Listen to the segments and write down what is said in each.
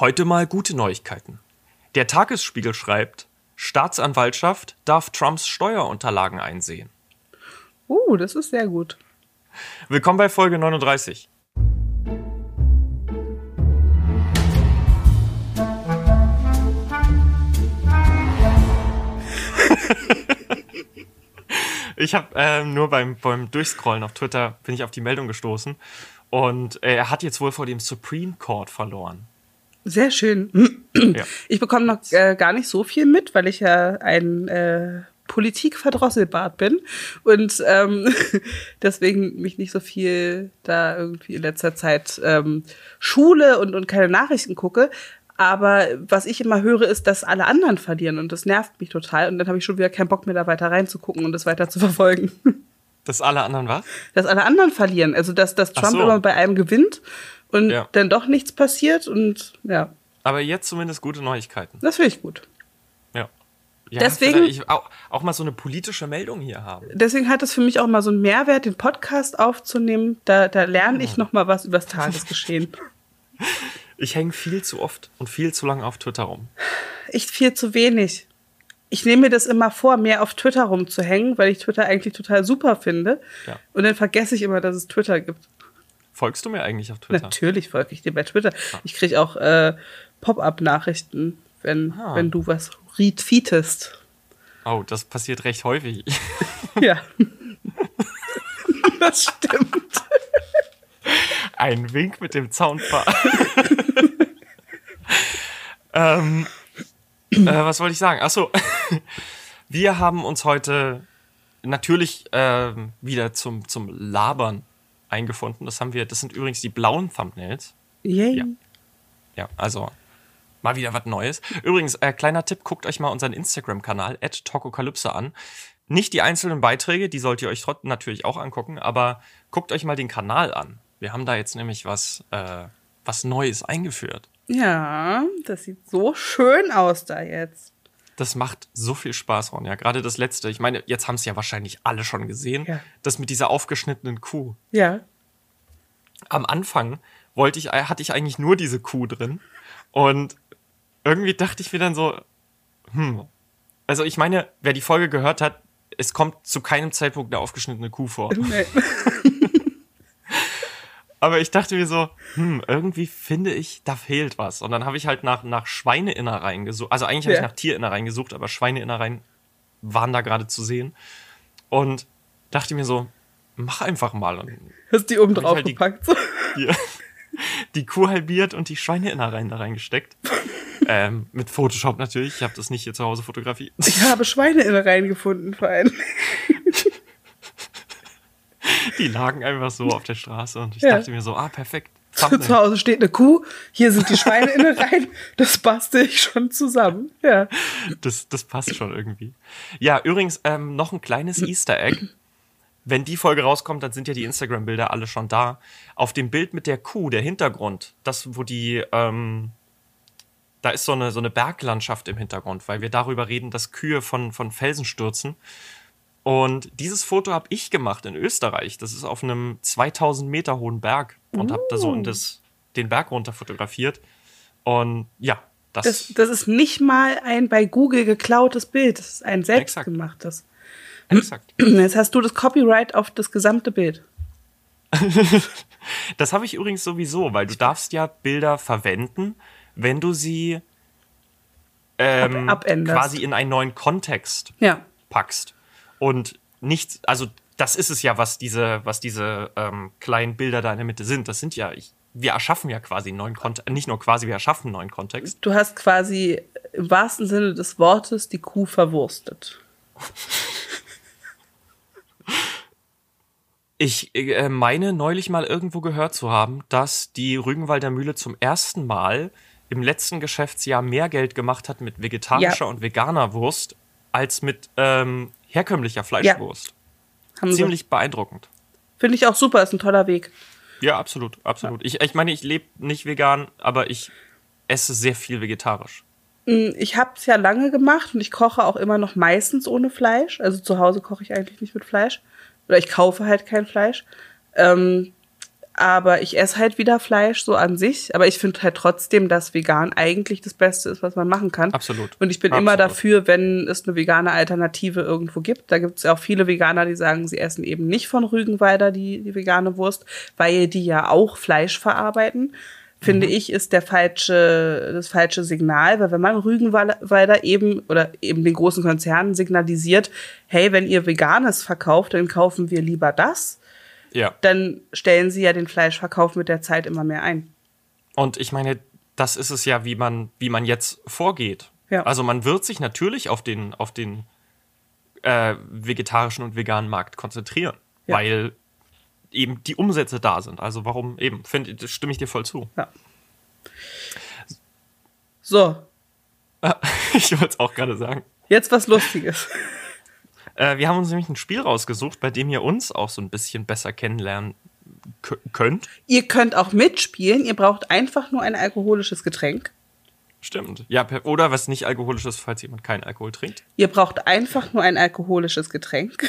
Heute mal gute Neuigkeiten. Der Tagesspiegel schreibt, Staatsanwaltschaft darf Trumps Steuerunterlagen einsehen. Uh, das ist sehr gut. Willkommen bei Folge 39. ich habe ähm, nur beim, beim Durchscrollen auf Twitter bin ich auf die Meldung gestoßen und äh, er hat jetzt wohl vor dem Supreme Court verloren. Sehr schön. Ja. Ich bekomme noch äh, gar nicht so viel mit, weil ich ja ein äh, Politikverdrosselbart bin und ähm, deswegen mich nicht so viel da irgendwie in letzter Zeit ähm, schule und, und keine Nachrichten gucke. Aber was ich immer höre, ist, dass alle anderen verlieren und das nervt mich total. Und dann habe ich schon wieder keinen Bock mehr, da weiter reinzugucken und das weiter zu verfolgen. Dass alle anderen was? Dass alle anderen verlieren. Also dass, dass Trump so. immer bei einem gewinnt und ja. dann doch nichts passiert und ja. Aber jetzt zumindest gute Neuigkeiten. Das finde ich gut. Ja. ja deswegen ich auch, auch mal so eine politische Meldung hier haben. Deswegen hat es für mich auch mal so einen Mehrwert, den Podcast aufzunehmen. Da, da lerne ich noch mal was über das Tagesgeschehen. ich hänge viel zu oft und viel zu lange auf Twitter rum. Ich viel zu wenig. Ich nehme mir das immer vor, mehr auf Twitter rumzuhängen, weil ich Twitter eigentlich total super finde. Ja. Und dann vergesse ich immer, dass es Twitter gibt. Folgst du mir eigentlich auf Twitter? Natürlich folge ich dir bei Twitter. Ah. Ich kriege auch äh, Pop-up-Nachrichten, wenn, ah. wenn du was retweetest. Oh, das passiert recht häufig. Ja. das stimmt. Ein Wink mit dem Zaunpfahl. ähm, äh, was wollte ich sagen? Achso, wir haben uns heute natürlich äh, wieder zum, zum Labern eingefunden. Das haben wir, das sind übrigens die blauen Thumbnails. Yay. Ja, ja also mal wieder was Neues. Übrigens, äh, kleiner Tipp, guckt euch mal unseren Instagram-Kanal, Tokokalypse an. Nicht die einzelnen Beiträge, die sollt ihr euch trotzdem natürlich auch angucken, aber guckt euch mal den Kanal an. Wir haben da jetzt nämlich was, äh, was Neues eingeführt. Ja, das sieht so schön aus da jetzt. Das macht so viel Spaß, Ron. Ja, gerade das letzte. Ich meine, jetzt haben es ja wahrscheinlich alle schon gesehen. Ja. Das mit dieser aufgeschnittenen Kuh. Ja. Am Anfang wollte ich, hatte ich eigentlich nur diese Kuh drin. Und irgendwie dachte ich mir dann so, hm. Also ich meine, wer die Folge gehört hat, es kommt zu keinem Zeitpunkt eine aufgeschnittene Kuh vor. Nee. Aber ich dachte mir so, hm, irgendwie finde ich, da fehlt was. Und dann habe ich halt nach, nach Schweineinnereien gesucht. Also eigentlich habe ja. ich nach Tierinnereien gesucht, aber Schweineinnereien waren da gerade zu sehen. Und dachte mir so, mach einfach mal. Und Hast die oben drauf halt gepackt? Die, die, die, Kuh halbiert und die Schweineinnereien da reingesteckt. ähm, mit Photoshop natürlich. Ich habe das nicht hier zu Hause fotografiert. Ich habe Schweineinnereien gefunden vor allem. Die lagen einfach so auf der Straße und ich ja. dachte mir so, ah, perfekt. Zu Hause steht eine Kuh, hier sind die Schweine rein, das bastel ich schon zusammen. Ja. Das, das passt schon irgendwie. Ja, übrigens, ähm, noch ein kleines Easter Egg. Wenn die Folge rauskommt, dann sind ja die Instagram-Bilder alle schon da. Auf dem Bild mit der Kuh, der Hintergrund, das, wo die, ähm, da ist so eine, so eine Berglandschaft im Hintergrund, weil wir darüber reden, dass Kühe von, von Felsen stürzen. Und dieses Foto habe ich gemacht in Österreich. Das ist auf einem 2000 Meter hohen Berg und uh. habe da so in uh. das, den Berg runter fotografiert. Und ja, das, das, das. ist nicht mal ein bei Google geklautes Bild. Das ist ein selbstgemachtes. Exakt. Jetzt hast du das Copyright auf das gesamte Bild. das habe ich übrigens sowieso, weil du darfst ja Bilder verwenden, wenn du sie ähm, Ab quasi in einen neuen Kontext ja. packst. Und nichts, also das ist es ja, was diese, was diese ähm, kleinen Bilder da in der Mitte sind. Das sind ja, ich, wir erschaffen ja quasi einen neuen Kontext, nicht nur quasi, wir erschaffen einen neuen Kontext. Du hast quasi im wahrsten Sinne des Wortes die Kuh verwurstet. Ich äh, meine neulich mal irgendwo gehört zu haben, dass die Rügenwalder Mühle zum ersten Mal im letzten Geschäftsjahr mehr Geld gemacht hat mit vegetarischer ja. und veganer Wurst als mit ähm, herkömmlicher Fleischwurst. Ja. Ziemlich sie. beeindruckend. Finde ich auch super, ist ein toller Weg. Ja, absolut, absolut. Ja. Ich, ich meine, ich lebe nicht vegan, aber ich esse sehr viel vegetarisch. Mm, ich habe es ja lange gemacht und ich koche auch immer noch meistens ohne Fleisch. Also zu Hause koche ich eigentlich nicht mit Fleisch. Oder ich kaufe halt kein Fleisch. Ähm, Aber ich esse halt wieder Fleisch so an sich. Aber ich finde halt trotzdem, dass vegan eigentlich das Beste ist, was man machen kann. Absolut. Und ich bin Absolut. immer dafür, wenn es eine vegane Alternative irgendwo gibt. Da gibt es ja auch viele Veganer, die sagen, sie essen eben nicht von Rügenwalder die, die vegane Wurst, weil die ja auch Fleisch verarbeiten. Finde ich, ist der falsche, das falsche Signal, weil wenn man Rügenwalder eben oder eben den großen Konzernen signalisiert, hey, wenn ihr Veganes verkauft, dann kaufen wir lieber das, Ja. dann stellen sie ja den Fleischverkauf mit der Zeit immer mehr ein. Und ich meine, das ist es ja, wie man, wie man jetzt vorgeht. Ja. Also man wird sich natürlich auf den, auf den äh, vegetarischen und veganen Markt konzentrieren, Ja. weil eben die Umsätze da sind. Also warum eben, finde das stimme ich dir voll zu. Ja. So, ich wollte es auch gerade sagen. jetzt was Lustiges. Äh, wir haben uns nämlich ein Spiel rausgesucht, bei dem ihr uns auch so ein bisschen besser kennenlernen kö- könnt. Ihr könnt auch mitspielen, ihr braucht einfach nur ein alkoholisches Getränk. Stimmt. Ja, oder was nicht alkoholisch ist, falls jemand keinen Alkohol trinkt. Ihr braucht einfach nur ein alkoholisches Getränk.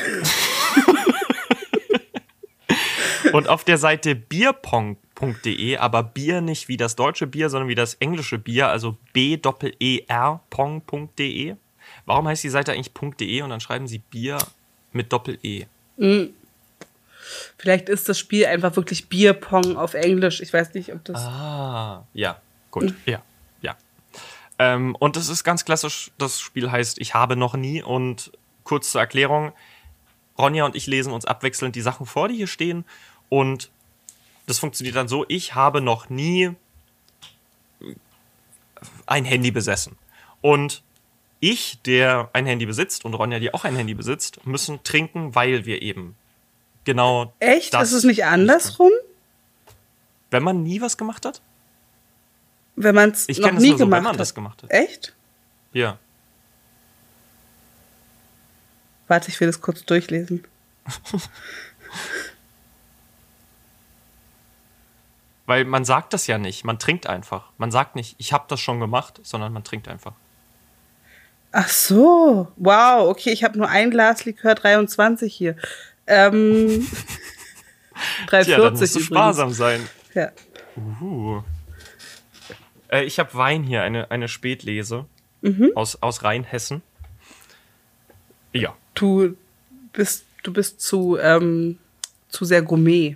Und auf der Seite bierpong.de, aber Bier nicht wie das deutsche Bier, sondern wie das englische Bier, also b-e-r pong.de. Warum heißt die Seite eigentlich .de und dann schreiben sie Bier mit Doppel-E? Vielleicht ist das Spiel einfach wirklich Bierpong auf Englisch. Ich weiß nicht, ob das. Ah, ja, gut, ja, ja. Ähm, und es ist ganz klassisch, das Spiel heißt Ich habe noch nie und kurz zur Erklärung, Ronja und ich lesen uns abwechselnd die Sachen vor, die hier stehen und das funktioniert dann so, ich habe noch nie ein Handy besessen. Und ich, der ein Handy besitzt und Ronja, die auch ein Handy besitzt, müssen trinken, weil wir eben genau Echt? das ist es nicht andersrum? Wenn man nie was gemacht hat? Wenn man es Ich noch nie nur so, gemacht wenn man hat. das gemacht hat. Echt? Ja. Warte, ich will das kurz durchlesen. Weil man sagt das ja nicht, man trinkt einfach. Man sagt nicht, ich habe das schon gemacht, sondern man trinkt einfach. Ach so. Wow, okay, ich habe nur ein Glas Likör 23 hier. Ähm, 340 Tja, dann musst du übrigens. sparsam sein. Ja. Uh. Äh, ich habe Wein hier, eine, eine Spätlese Mhm. aus, aus Rheinhessen. Ja. Du bist, du bist zu, ähm, zu sehr Gourmet.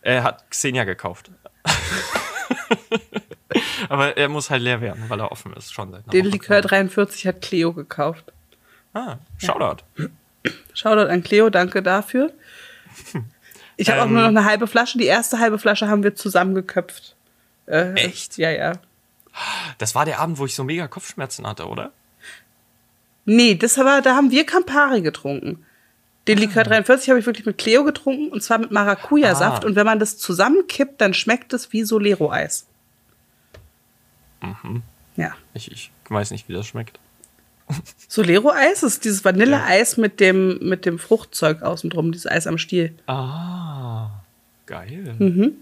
Er hat Xenia gekauft. Aber er muss halt leer werden, weil er offen ist, schon seit Den. Likör 43 hat Cleo gekauft. Ah, Shoutout. Shoutout an Cleo, danke dafür. Ich habe auch Ähm. nur noch eine halbe Flasche. Die erste halbe Flasche haben wir zusammengeköpft. Äh, Echt? Ja, ja. Das war der Abend, wo ich so mega Kopfschmerzen hatte, oder? Nee, das war, da haben wir Campari getrunken. Den Likör 43 habe ich wirklich mit Cleo getrunken und zwar mit Maracuja-Saft. Ah. Und wenn man das zusammenkippt, dann schmeckt es wie Solero-Eis. Mhm. Ja. Ich, ich weiß nicht, wie das schmeckt. Solero-Eis ist dieses Vanilleeis mit dem, mit dem Fruchtzeug außen drum, dieses Eis am Stiel. Ah, geil. Mhm.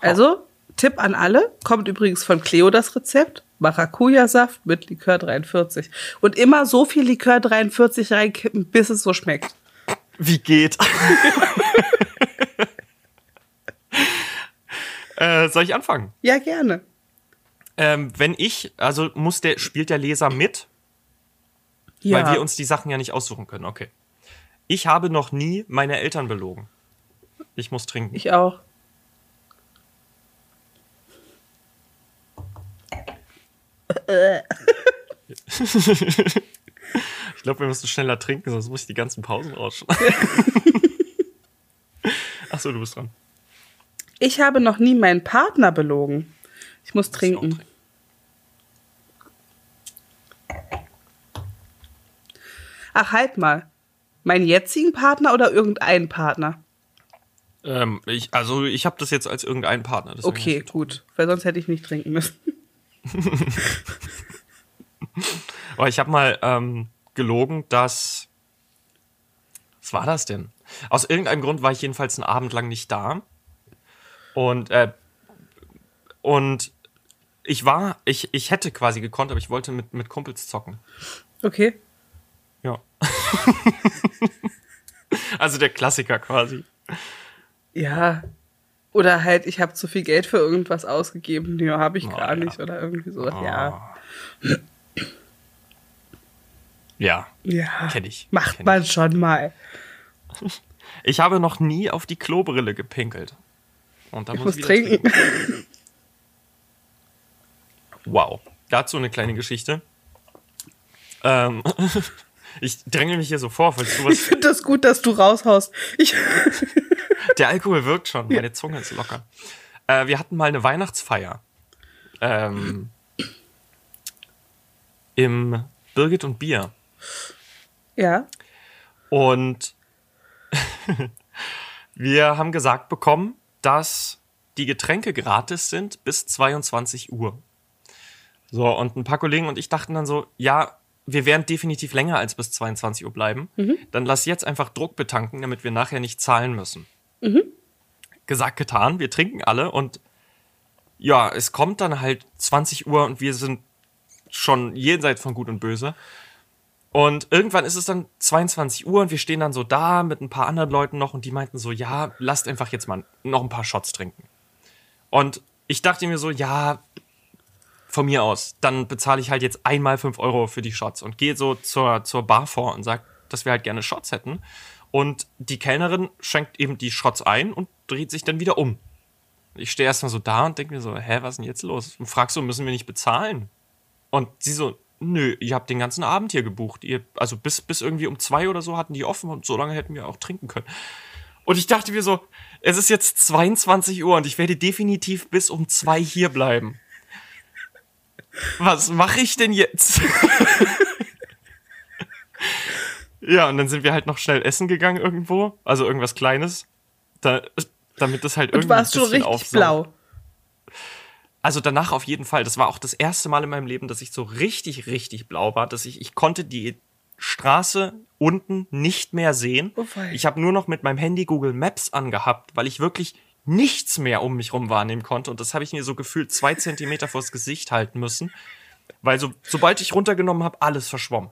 Also, Tipp an alle, kommt übrigens von Cleo das Rezept. Maracuja-Saft mit Likör 43. Und immer so viel Likör 43 reinkippen, bis es so schmeckt. Wie geht? äh, soll ich anfangen? Ja, gerne. Ähm, wenn ich, also muss der, spielt der Leser mit, Ja. weil wir uns die Sachen ja nicht aussuchen können. Okay. Ich habe noch nie meine Eltern belogen. Ich muss trinken. ich auch. Ich glaube, wir müssen schneller trinken, sonst muss ich die ganzen Pausen rausschneiden. Achso, du bist dran. Ich habe noch nie meinen Partner belogen. Ich muss trinken. Ach, halt mal. Meinen jetzigen Partner oder irgendeinen Partner? Ähm, ich, also ich habe das jetzt als irgendeinen Partner. Okay, gut. Weil sonst hätte ich nicht trinken müssen. Aber ich habe mal ähm, gelogen, dass. Was war das denn? Aus irgendeinem Grund war ich jedenfalls einen Abend lang nicht da. Und, äh, und ich war, ich, ich hätte quasi gekonnt, aber ich wollte mit, mit Kumpels zocken. Okay. Ja. Also der Klassiker quasi. Ja. Oder halt, ich habe zu viel Geld für irgendwas ausgegeben. Ja, habe ich Oh, gar ja. nicht. Oder irgendwie sowas. Ja. Ja, Ja. kenn ich. Macht kenn man schon mal. Ich habe noch nie auf die Klobrille gepinkelt. Und da Ich muss muss ich wieder trinken. Wow. Dazu eine kleine Geschichte. Ähm, ich dränge mich hier so vor, falls du Ich was. finde das gut, dass du raushaust. Ich, Der Alkohol wirkt schon, meine Zunge ist locker. Äh, wir hatten mal eine Weihnachtsfeier. Ähm, Im Birgit und Bier. ja. Und wir haben gesagt bekommen, dass die Getränke gratis sind bis 22 Uhr. So, und ein paar Kollegen und ich dachten dann so, ja, wir werden definitiv länger als bis 22 Uhr bleiben. Dann lass jetzt einfach Druck betanken, damit wir nachher nicht zahlen müssen. Gesagt, getan, wir trinken alle und ja, es kommt dann halt 20 Uhr und wir sind schon jenseits von Gut und Böse. Und irgendwann ist es dann 22 Uhr und wir stehen dann so da mit ein paar anderen Leuten noch und die meinten so, ja, lasst einfach jetzt mal noch ein paar Shots trinken. Und ich dachte mir so, ja, von mir aus, dann bezahle ich halt jetzt einmal 5 Euro für die Shots und gehe so zur, zur Bar vor und sag, dass wir halt gerne Shots hätten. Und die Kellnerin schenkt eben die Shots ein und dreht sich dann wieder um. Ich stehe erstmal so da und denke mir so, hä, was ist denn jetzt los? Und frag so, müssen wir nicht bezahlen? Und sie so, nö, ihr habt den ganzen Abend hier gebucht. Ihr, also bis, bis irgendwie um zwei oder so hatten die offen und so lange hätten wir auch trinken können. Und ich dachte mir so, es ist jetzt 22 Uhr und ich werde definitiv bis um zwei hier bleiben. Was mache ich denn jetzt? ja, und dann sind wir halt noch schnell essen gegangen irgendwo, also irgendwas Kleines, da, damit das halt Und irgendwie warst du ein bisschen richtig aufsaugt. blau? Also danach auf jeden Fall. Das war auch das erste Mal in meinem Leben, dass ich so richtig, richtig blau war, dass ich, ich konnte die Straße unten nicht mehr sehen. Oh ich habe nur noch mit meinem Handy Google Maps angehabt, weil ich wirklich nichts mehr um mich rum wahrnehmen konnte. Und das habe ich mir so gefühlt zwei Zentimeter vors Gesicht halten müssen. Weil so, sobald ich runtergenommen habe, alles verschwommen.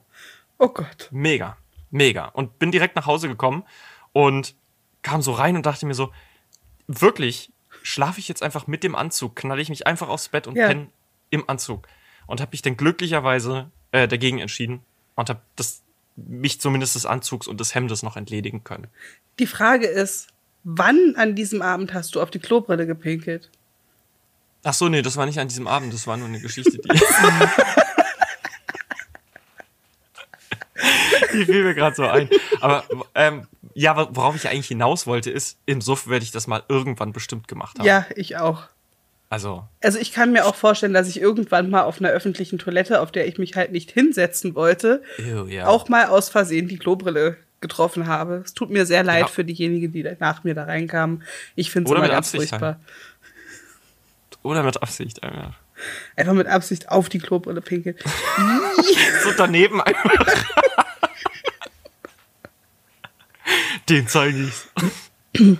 Oh Gott. Mega, mega. Und bin direkt nach Hause gekommen und kam so rein und dachte mir so, wirklich, schlafe ich jetzt einfach mit dem Anzug, knalle ich mich einfach aufs Bett und Ja. penne im Anzug. Und habe mich dann glücklicherweise äh, dagegen entschieden und habe das mich zumindest des Anzugs und des Hemdes noch entledigen können. Die Frage ist, wann an diesem Abend hast du auf die Klobrille gepinkelt? Ach so, nee, das war nicht an diesem Abend, das war nur eine Geschichte, die. die fiel mir gerade so ein. Aber ähm, ja, worauf ich eigentlich hinaus wollte, ist, im Suff werde ich das mal irgendwann bestimmt gemacht haben. Ja, ich auch. Also, Also ich kann mir auch vorstellen, dass ich irgendwann mal auf einer öffentlichen Toilette, auf der ich mich halt nicht hinsetzen wollte, ew, ja. auch mal aus Versehen die Klobrille getroffen habe. Es tut mir sehr leid Ja. für diejenigen, die nach mir da reinkamen. Ich finde es Oder immer mit ganz Absicht furchtbar. Oder mit Absicht. Einfach. Einfach mit Absicht auf die Klobrille pinkeln. So daneben einfach. Den zeige ich.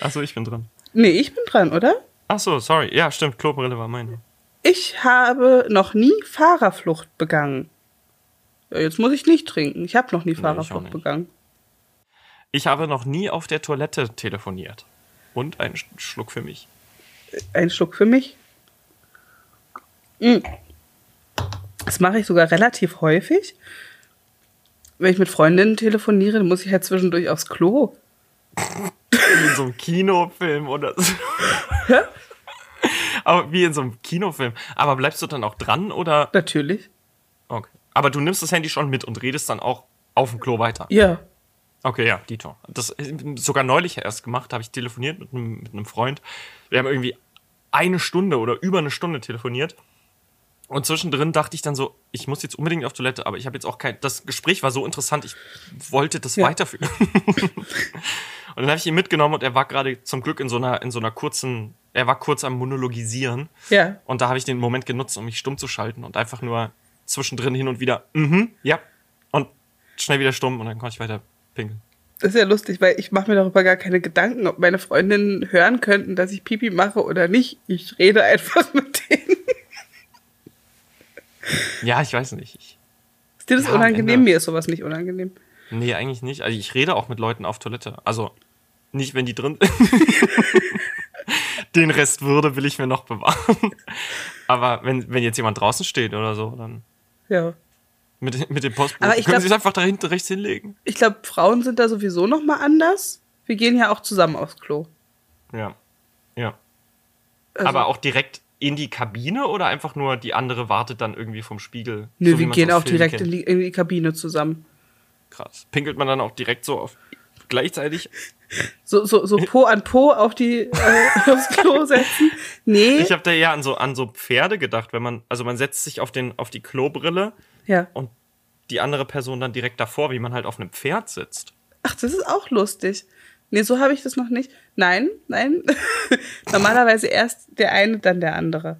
Achso, ich bin dran. Nee, ich bin dran, oder? Achso, sorry. Ja, stimmt, Klobrille war meine. Ich habe noch nie Fahrerflucht begangen. Ja, jetzt muss ich nicht trinken. Ich habe noch nie Fahrerflucht nicht. begangen. Ich habe noch nie auf der Toilette telefoniert. Und einen Sch- Schluck für mich. Ein Schluck für mich. Mm. Das mache ich sogar relativ häufig. Wenn ich mit Freundinnen telefoniere, dann muss ich halt zwischendurch aufs Klo. Wie in so einem Kinofilm oder so. Aber wie in so einem Kinofilm. Aber bleibst du dann auch dran oder? Natürlich. Okay. Aber du nimmst das Handy schon mit und redest dann auch auf dem Klo weiter. Ja. Okay, ja, Dito. Das sogar neulich erst gemacht, habe ich telefoniert mit einem, mit einem Freund. Wir haben irgendwie eine Stunde oder über eine Stunde telefoniert. Und zwischendrin dachte ich dann so, ich muss jetzt unbedingt auf Toilette, aber ich habe jetzt auch kein. Das Gespräch war so interessant, ich wollte das Ja. weiterführen. und dann habe ich ihn mitgenommen und er war gerade zum Glück in so einer, in so einer kurzen, er war kurz am Monologisieren. Ja. Und da habe ich den Moment genutzt, um mich stumm zu schalten und einfach nur zwischendrin hin und wieder, mhm, ja, und schnell wieder stumm und dann konnte ich weiter pinkeln. Das ist ja lustig, weil ich mache mir darüber gar keine Gedanken, ob meine Freundinnen hören könnten, dass ich Pipi mache oder nicht. Ich rede einfach mit denen. Ja, ich weiß nicht. Ich, Ist dir das Ja, unangenehm? Mir ist sowas nicht unangenehm. Nee, eigentlich nicht. Also ich rede auch mit Leuten auf Toilette. Also nicht, wenn die drin. Den Rest Würde will ich mir noch bewahren. Aber wenn, wenn jetzt jemand draußen steht oder so, dann. Ja. Mit, mit dem Postboten. Aber ich Können glaub- Sie es einfach da hinten rechts hinlegen? Ich glaube, Frauen sind da sowieso noch mal anders. Wir gehen ja auch zusammen aufs Klo. Ja. Ja. Also- Aber auch direkt in die Kabine oder einfach nur die andere wartet dann irgendwie vom Spiegel? Nö, So wir gehen auch direkt kennt? in die, in die Kabine zusammen. Krass. Pinkelt man dann auch direkt so auf gleichzeitig? So, so, so Po an Po auf die äh, aufs Klo setzen. Nee. Ich habe da eher an so, an so Pferde gedacht, wenn man, also man setzt sich auf, den, auf die Klobrille ja. und die andere Person dann direkt davor, wie man halt auf einem Pferd sitzt. Ach, das ist auch lustig. Nee, so habe ich das noch nicht. Nein, nein. Normalerweise erst der eine, dann der andere.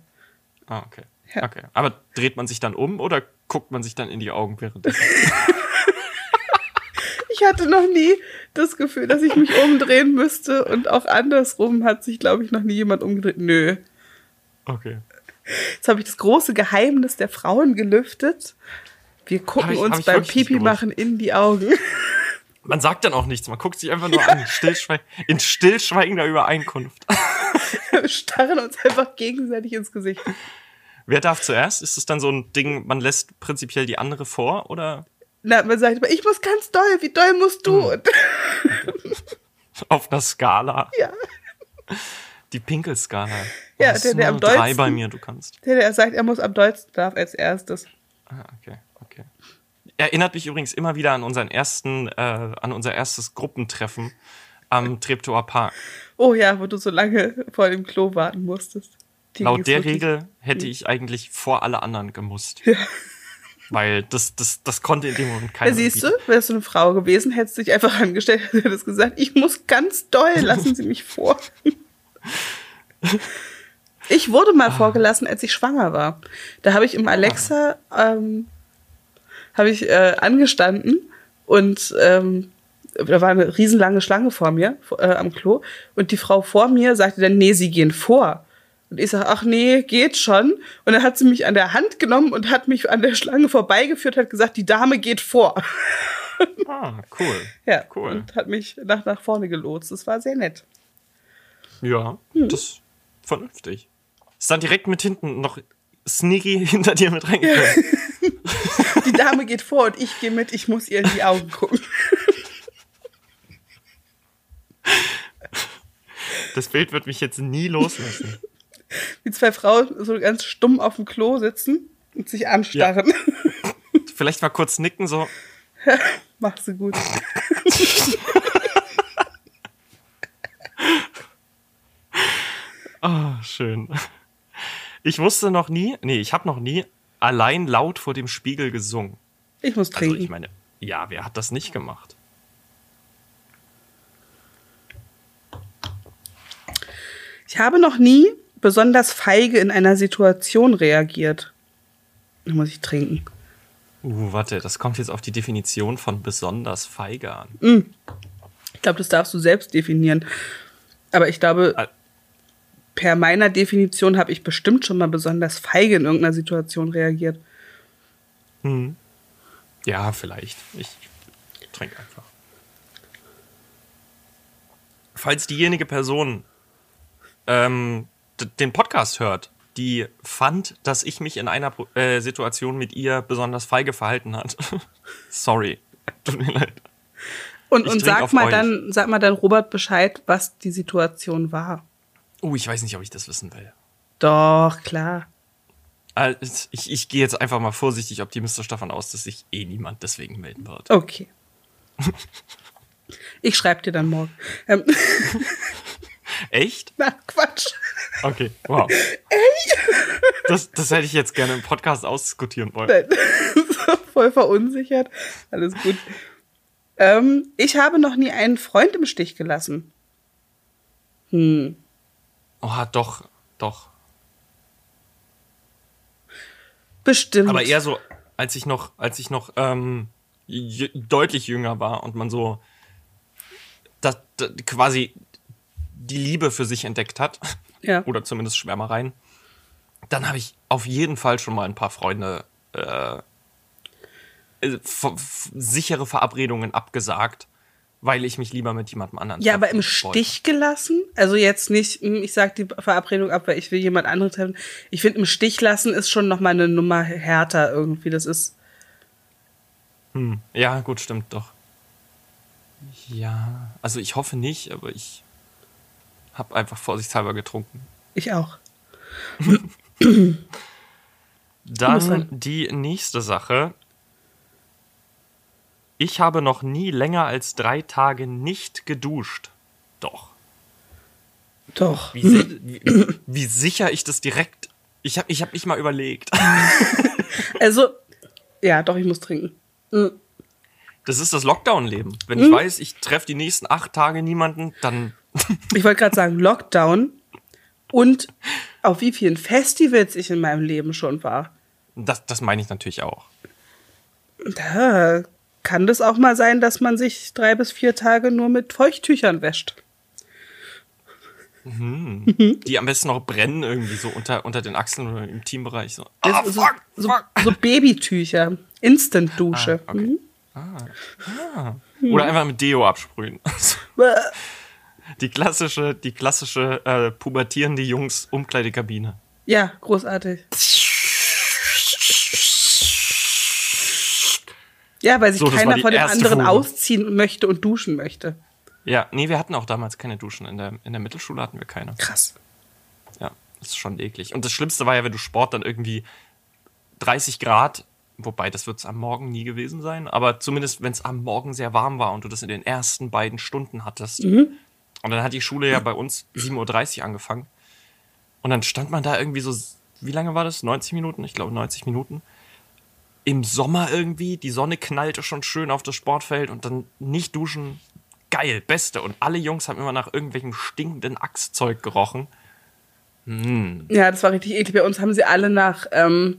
Ah, okay. Ja. Okay. Aber dreht man sich dann um oder guckt man sich dann in die Augen währenddessen? Ich hatte noch nie das Gefühl, dass ich mich umdrehen müsste und auch andersrum hat sich, glaube ich, noch nie jemand umgedreht. Nö. Okay. Jetzt habe ich das große Geheimnis der Frauen gelüftet. Wir gucken ich- uns beim Pipi machen in die Augen. Man sagt dann auch nichts, man guckt sich einfach nur an, stillschweig in stillschweigender Übereinkunft. Wir starren uns einfach gegenseitig ins Gesicht. Wer darf zuerst? Ist es dann so ein Ding, man lässt prinzipiell die andere vor oder Na, man sagt immer, ich muss ganz doll, wie doll musst du? Hm. Und, auf einer Skala? ja. Die Pinkelskala. Ja, der, ist der am drei dollsten- bei mir, du kannst. Der, der sagt, er muss am dollsten darf als erstes. Ah, okay. Erinnert mich übrigens immer wieder an unseren ersten, äh, an unser erstes Gruppentreffen am Treptower Park. Oh ja, wo du so lange vor dem Klo warten musstest. Die Laut der Regel hätte ich eigentlich vor alle anderen gemusst. Weil das, das, das konnte in dem Moment keiner. Ja, siehst du, wärst du eine Frau gewesen, hättest du dich einfach angestellt, hättest gesagt, ich muss ganz doll, lassen Sie mich vor. Ich wurde Ah. mal vorgelassen, als ich schwanger war. Da habe ich im Alexa ähm, habe ich äh, angestanden und ähm, da war eine riesenlange Schlange vor mir äh, am Klo und die Frau vor mir sagte dann, nee, Sie gehen vor. Und ich sage, ach nee, geht schon. Und dann hat sie mich an der Hand genommen und hat mich an der Schlange vorbeigeführt, hat gesagt, die Dame geht vor. Ah, cool. Ja, Cool. und hat mich nach, nach vorne gelotst. Das war sehr nett. Ja, Hm. das ist vernünftig. Ist dann direkt mit hinten noch sneaky hinter dir mit reingekommen. Die Dame geht vor und ich gehe mit, ich muss ihr in die Augen gucken. Das Bild wird mich jetzt nie loslassen. Wie zwei Frauen so ganz stumm auf dem Klo sitzen und sich anstarren. Vielleicht mal kurz nicken, so. Machst du gut. Ah, schön. Ich wusste noch nie, nee, ich habe noch nie allein laut vor dem Spiegel gesungen. Ich muss Also trinken. ich meine, ja, wer hat das nicht gemacht? Ich habe noch nie besonders feige in einer Situation reagiert. Da muss ich trinken. Uh, warte, das kommt jetzt auf die Definition von besonders feige an. Ich glaube, das darfst du selbst definieren. Aber ich glaube. Per meiner Definition habe ich bestimmt schon mal besonders feige in irgendeiner Situation reagiert. Ja, vielleicht. Ich trinke einfach. Falls diejenige Person ähm, den Podcast hört, die fand, dass ich mich in einer äh, Situation mit ihr besonders feige verhalten hat. Sorry. Tut mir leid. Und, Ich und sag mal euch. dann, sag mal dann Robert Bescheid, was die Situation war. Oh, ich weiß nicht, ob ich das wissen will. Doch, klar. Äh, Ich, ich gehe jetzt einfach mal vorsichtig optimistisch davon aus, dass sich eh niemand deswegen melden wird. Okay. Ich schreibe dir dann morgen. Ähm, Echt? na, Quatsch. Okay, wow. Das, das hätte ich jetzt gerne im Podcast ausdiskutieren wollen. Voll verunsichert. Alles gut. Ähm, ich habe noch nie einen Freund im Stich gelassen. Hm. Oh, doch, doch. Bestimmt. Aber eher so, als ich noch, als ich noch ähm, deutlich jünger war und man so das, das, quasi die Liebe für sich entdeckt hat, Ja. oder zumindest Schwärmereien, dann habe ich auf jeden Fall schon mal ein paar Freunde äh, äh, sichere Verabredungen abgesagt, weil ich mich lieber mit jemandem anderen Ja, aber im Stich gelassen? Also jetzt nicht, hm, ich sag die Verabredung ab, weil ich will jemand anderen treffen. Ich finde, im Stich lassen ist schon noch mal eine Nummer härter irgendwie. Das ist. Hm. Ja, gut, stimmt doch. Ja, also ich hoffe nicht, aber ich habe einfach vorsichtshalber getrunken. Ich auch. Dann die nächste Sache. Ich habe noch nie länger als drei Tage nicht geduscht. Doch. Doch. Wie, wie, wie sicher ich das direkt. Ich habe ich hab mich mal überlegt. also, ja, doch, ich muss trinken. Mhm. Das ist das Lockdown-Leben. Wenn mhm. ich weiß, ich treffe die nächsten acht Tage niemanden, dann. ich wollte gerade sagen, Lockdown und auf wie vielen Festivals ich in meinem Leben schon war. Das, das meine ich natürlich auch. Da kann das auch mal sein, dass man sich drei bis vier Tage nur mit Feuchttüchern wäscht. Mhm. Die am besten noch brennen irgendwie so unter, unter den Achseln oder im Teambereich. So, so, fuck, so, fuck. so Babytücher. Instant-Dusche. Ah, okay. mhm. ah, ah. Oder einfach mit Deo absprühen. die klassische, die klassische äh, pubertierende Jungs-Umkleidekabine. Ja, großartig. Ja, weil sich so, keiner von dem anderen Folge. ausziehen möchte und duschen möchte. Ja, nee, wir hatten auch damals keine Duschen. In der, in der Mittelschule hatten wir keine. Krass. Ja, das ist schon eklig. Und das Schlimmste war ja, wenn du Sport dann irgendwie 30 Grad, wobei das wird es am Morgen nie gewesen sein, aber zumindest wenn es am Morgen sehr warm war und du das in den ersten beiden Stunden hattest. Mhm. Und dann hat die Schule ja bei uns 7.30 Uhr angefangen. Und dann stand man da irgendwie so, wie lange war das? 90 Minuten? Ich glaube 90 Minuten im Sommer irgendwie, die Sonne knallte schon schön auf das Sportfeld und dann nicht duschen, geil, beste. Und alle Jungs haben immer nach irgendwelchem stinkenden Achszeug gerochen. Mm. Ja, das war richtig eklig. Bei uns haben sie alle nach, ähm,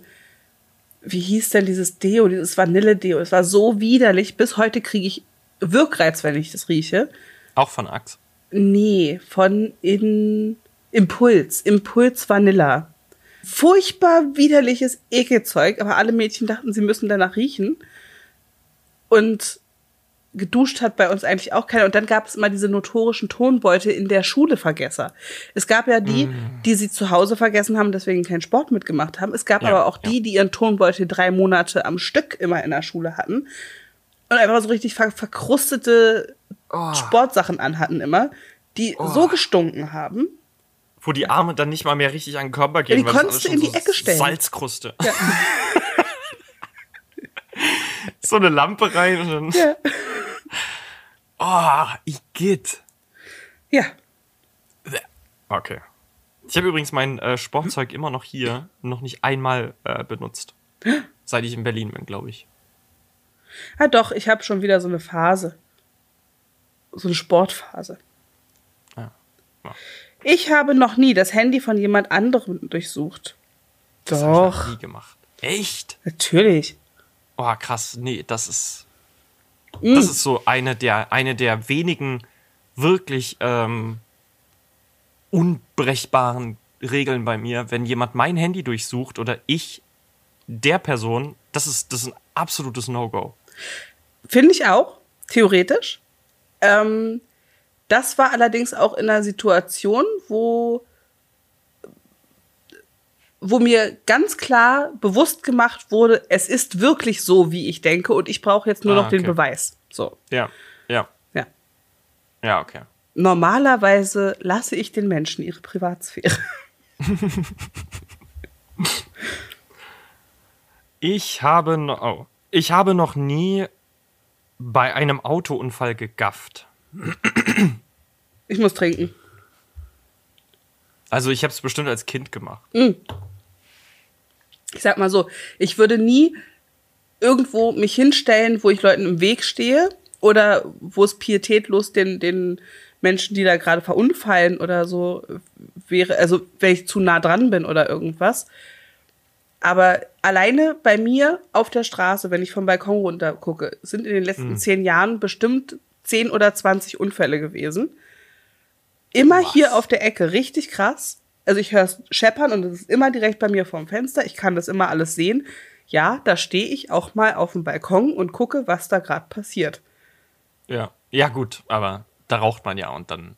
wie hieß denn dieses Deo, dieses Vanille-Deo. Es war so widerlich. Bis heute kriege ich Wirkreiz, wenn ich das rieche. Auch von Axe? Nee, von in Impuls. Impuls Vanilla furchtbar widerliches Ekelzeug, aber alle Mädchen dachten, sie müssen danach riechen. Und geduscht hat bei uns eigentlich auch keiner. Und dann gab es immer diese notorischen Tonbeute in der Schule Vergesser. Es gab ja die, mm. die sie zu Hause vergessen haben, deswegen keinen Sport mitgemacht haben. Es gab ja, aber auch ja. die, die ihren Tonbeutel drei Monate am Stück immer in der Schule hatten und einfach so richtig ver verkrustete oh. Sportsachen anhatten immer, die oh. so gestunken haben, wo die Arme dann nicht mal mehr richtig an den Körper gehen. Ja, die konntest du in die so Ecke stellen. Salzkruste. Ja. so eine Lampe rein und dann. Ja. Oh, ich geht. Ja. Okay. Ich habe übrigens mein äh, Sportzeug immer noch hier, noch nicht einmal äh, benutzt. Seit ich in Berlin bin, glaube ich. Ja, doch, ich habe schon wieder so eine Phase. So eine Sportphase. Ja. ja. Ich habe noch nie das Handy von jemand anderem durchsucht. Das Doch. Hab ich nie gemacht. Echt? Natürlich. Oh, krass. Nee, das ist. Mm. Das ist so eine der, eine der wenigen wirklich ähm, unbrechbaren Regeln bei mir. Wenn jemand mein Handy durchsucht oder ich der Person, das ist, das ist ein absolutes No-Go. Finde ich auch, theoretisch. Ähm, das war allerdings auch in einer Situation, wo, wo mir ganz klar bewusst gemacht wurde, es ist wirklich so, wie ich denke, und ich brauche jetzt nur ah, noch den Beweis. So. Ja, ja. Ja. Ja, okay. Normalerweise lasse ich den Menschen ihre Privatsphäre. ich habe noch, oh, ich habe noch nie bei einem Autounfall gegafft. Ich muss trinken. Also ich habe es bestimmt als Kind gemacht. Mm. Ich sag mal so, ich würde nie irgendwo mich hinstellen, wo ich Leuten im Weg stehe oder wo es pietätlos den, den Menschen, die da gerade verunfallen oder so wäre, also wenn ich zu nah dran bin oder irgendwas. Aber alleine bei mir auf der Straße, wenn ich vom Balkon runter gucke, sind in den letzten mhm. zehn Jahren bestimmt 10 oder 20 Unfälle gewesen. Immer Was? hier auf der Ecke, richtig krass. Also ich höre es scheppern und es ist immer direkt bei mir vorm Fenster. Ich kann das immer alles sehen. ja, da stehe ich auch mal auf dem Balkon und gucke, was da gerade passiert. Ja, ja gut, aber da raucht man ja und dann.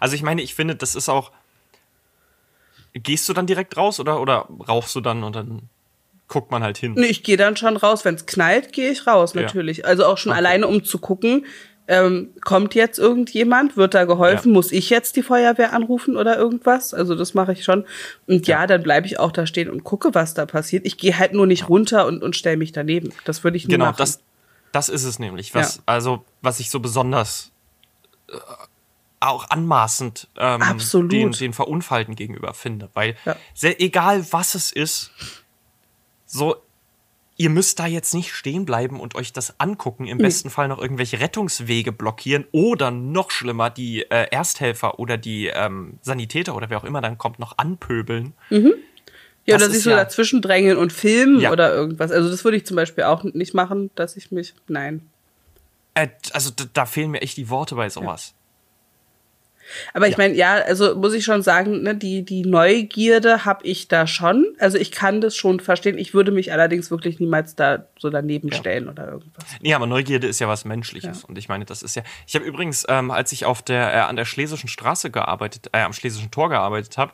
Also ich meine, ich finde, das ist auch. Gehst du dann direkt raus oder, oder rauchst du dann und dann guckt man halt hin? Nee, ich gehe dann schon raus. Wenn es knallt, gehe ich raus, natürlich. Ja. Also auch schon okay. alleine, um zu gucken, ähm, kommt jetzt irgendjemand, wird da geholfen, ja. muss ich jetzt die Feuerwehr anrufen oder irgendwas? Also das mache ich schon. Und ja, ja dann bleibe ich auch da stehen und gucke, was da passiert. Ich gehe halt nur nicht runter und, und stelle mich daneben. Das würde ich nicht genau, machen. Genau, das, das ist es nämlich. Was, Also, was ich so besonders äh, auch anmaßend ähm, den, den Verunfallten gegenüber finde. Weil ja. sehr, egal was es ist, so, ihr müsst da jetzt nicht stehen bleiben und euch das angucken, im mhm. besten Fall noch irgendwelche Rettungswege blockieren oder noch schlimmer, die äh, Ersthelfer oder die ähm, Sanitäter oder wer auch immer dann kommt, noch anpöbeln. Mhm. Ja, das oder sich so ja, dazwischen drängeln und filmen ja. oder irgendwas. Also das würde ich zum Beispiel auch nicht machen, dass ich mich. Nein. Äh, also da, da, fehlen mir echt die Worte bei sowas. Aber ich ja. meine, ja, also muss ich schon sagen, ne, die, die Neugierde habe ich da schon. Also ich kann das schon verstehen. Ich würde mich allerdings wirklich niemals da so daneben ja. stellen oder irgendwas. Nee, aber Neugierde ist ja was Menschliches. Ja. Und ich meine, das ist ja. Ich habe übrigens, ähm, als ich auf der, äh, an der Schlesischen Straße gearbeitet, äh, am Schlesischen Tor gearbeitet habe,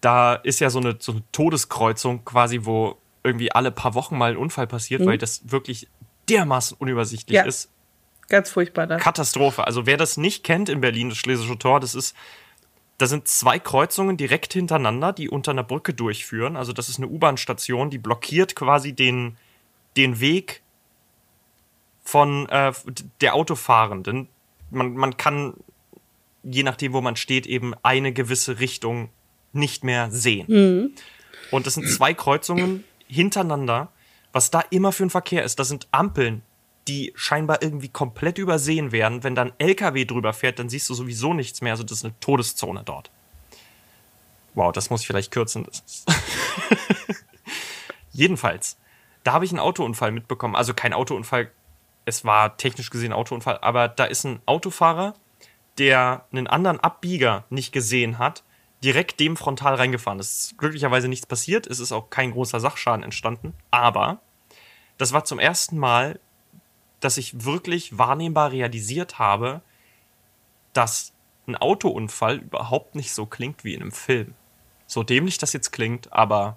da ist ja so eine, so eine Todeskreuzung quasi, wo irgendwie alle paar Wochen mal ein Unfall passiert, mhm. weil das wirklich dermaßen unübersichtlich ist Ganz furchtbar das. Katastrophe. Also wer das nicht kennt in Berlin, das Schlesische Tor, das ist, da sind zwei Kreuzungen direkt hintereinander, die unter einer Brücke durchführen. Also das ist eine U-Bahn-Station, die blockiert quasi den, den Weg von äh, der Autofahrenden. Man, man kann, je nachdem, wo man steht, eben eine gewisse Richtung nicht mehr sehen. Mhm. Und das sind zwei Kreuzungen hintereinander. Was da immer für ein Verkehr ist, das sind Ampeln, die scheinbar irgendwie komplett übersehen werden. Wenn dann LKW drüber fährt, dann siehst du sowieso nichts mehr. Also das ist eine Todeszone dort. Wow, das muss ich vielleicht kürzen. Jedenfalls, da habe ich einen Autounfall mitbekommen. Also kein Autounfall, es war technisch gesehen ein Autounfall, aber da ist ein Autofahrer, der einen anderen Abbieger nicht gesehen hat, direkt dem frontal reingefahren. Es ist glücklicherweise nichts passiert, es ist auch kein großer Sachschaden entstanden, aber das war zum ersten Mal, dass ich wirklich wahrnehmbar realisiert habe, dass ein Autounfall überhaupt nicht so klingt wie in einem Film. So dämlich das jetzt klingt, aber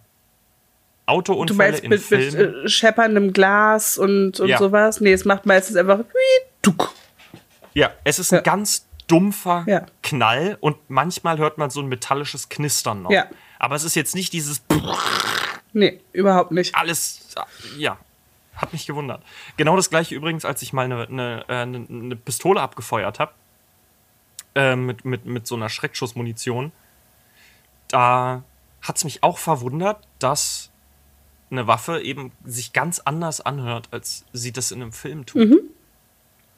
Autounfälle du meinst in mit, Filmen. Mit äh, schepperndem Glas und, und ja. sowas? Nee, es macht meistens einfach. Ja, es ist ein ganz dumpfer ja. Knall und manchmal hört man so ein metallisches Knistern noch. Ja. Aber es ist jetzt nicht dieses. Nee, überhaupt nicht. Alles, ja, hat mich gewundert. Genau das gleiche übrigens, als ich mal eine, eine, eine, äh, eine Pistole abgefeuert habe. Äh, mit, mit, mit so einer Schreckschussmunition. Da hat es mich auch verwundert, dass eine Waffe eben sich ganz anders anhört, als sie das in einem Film tut. Mhm.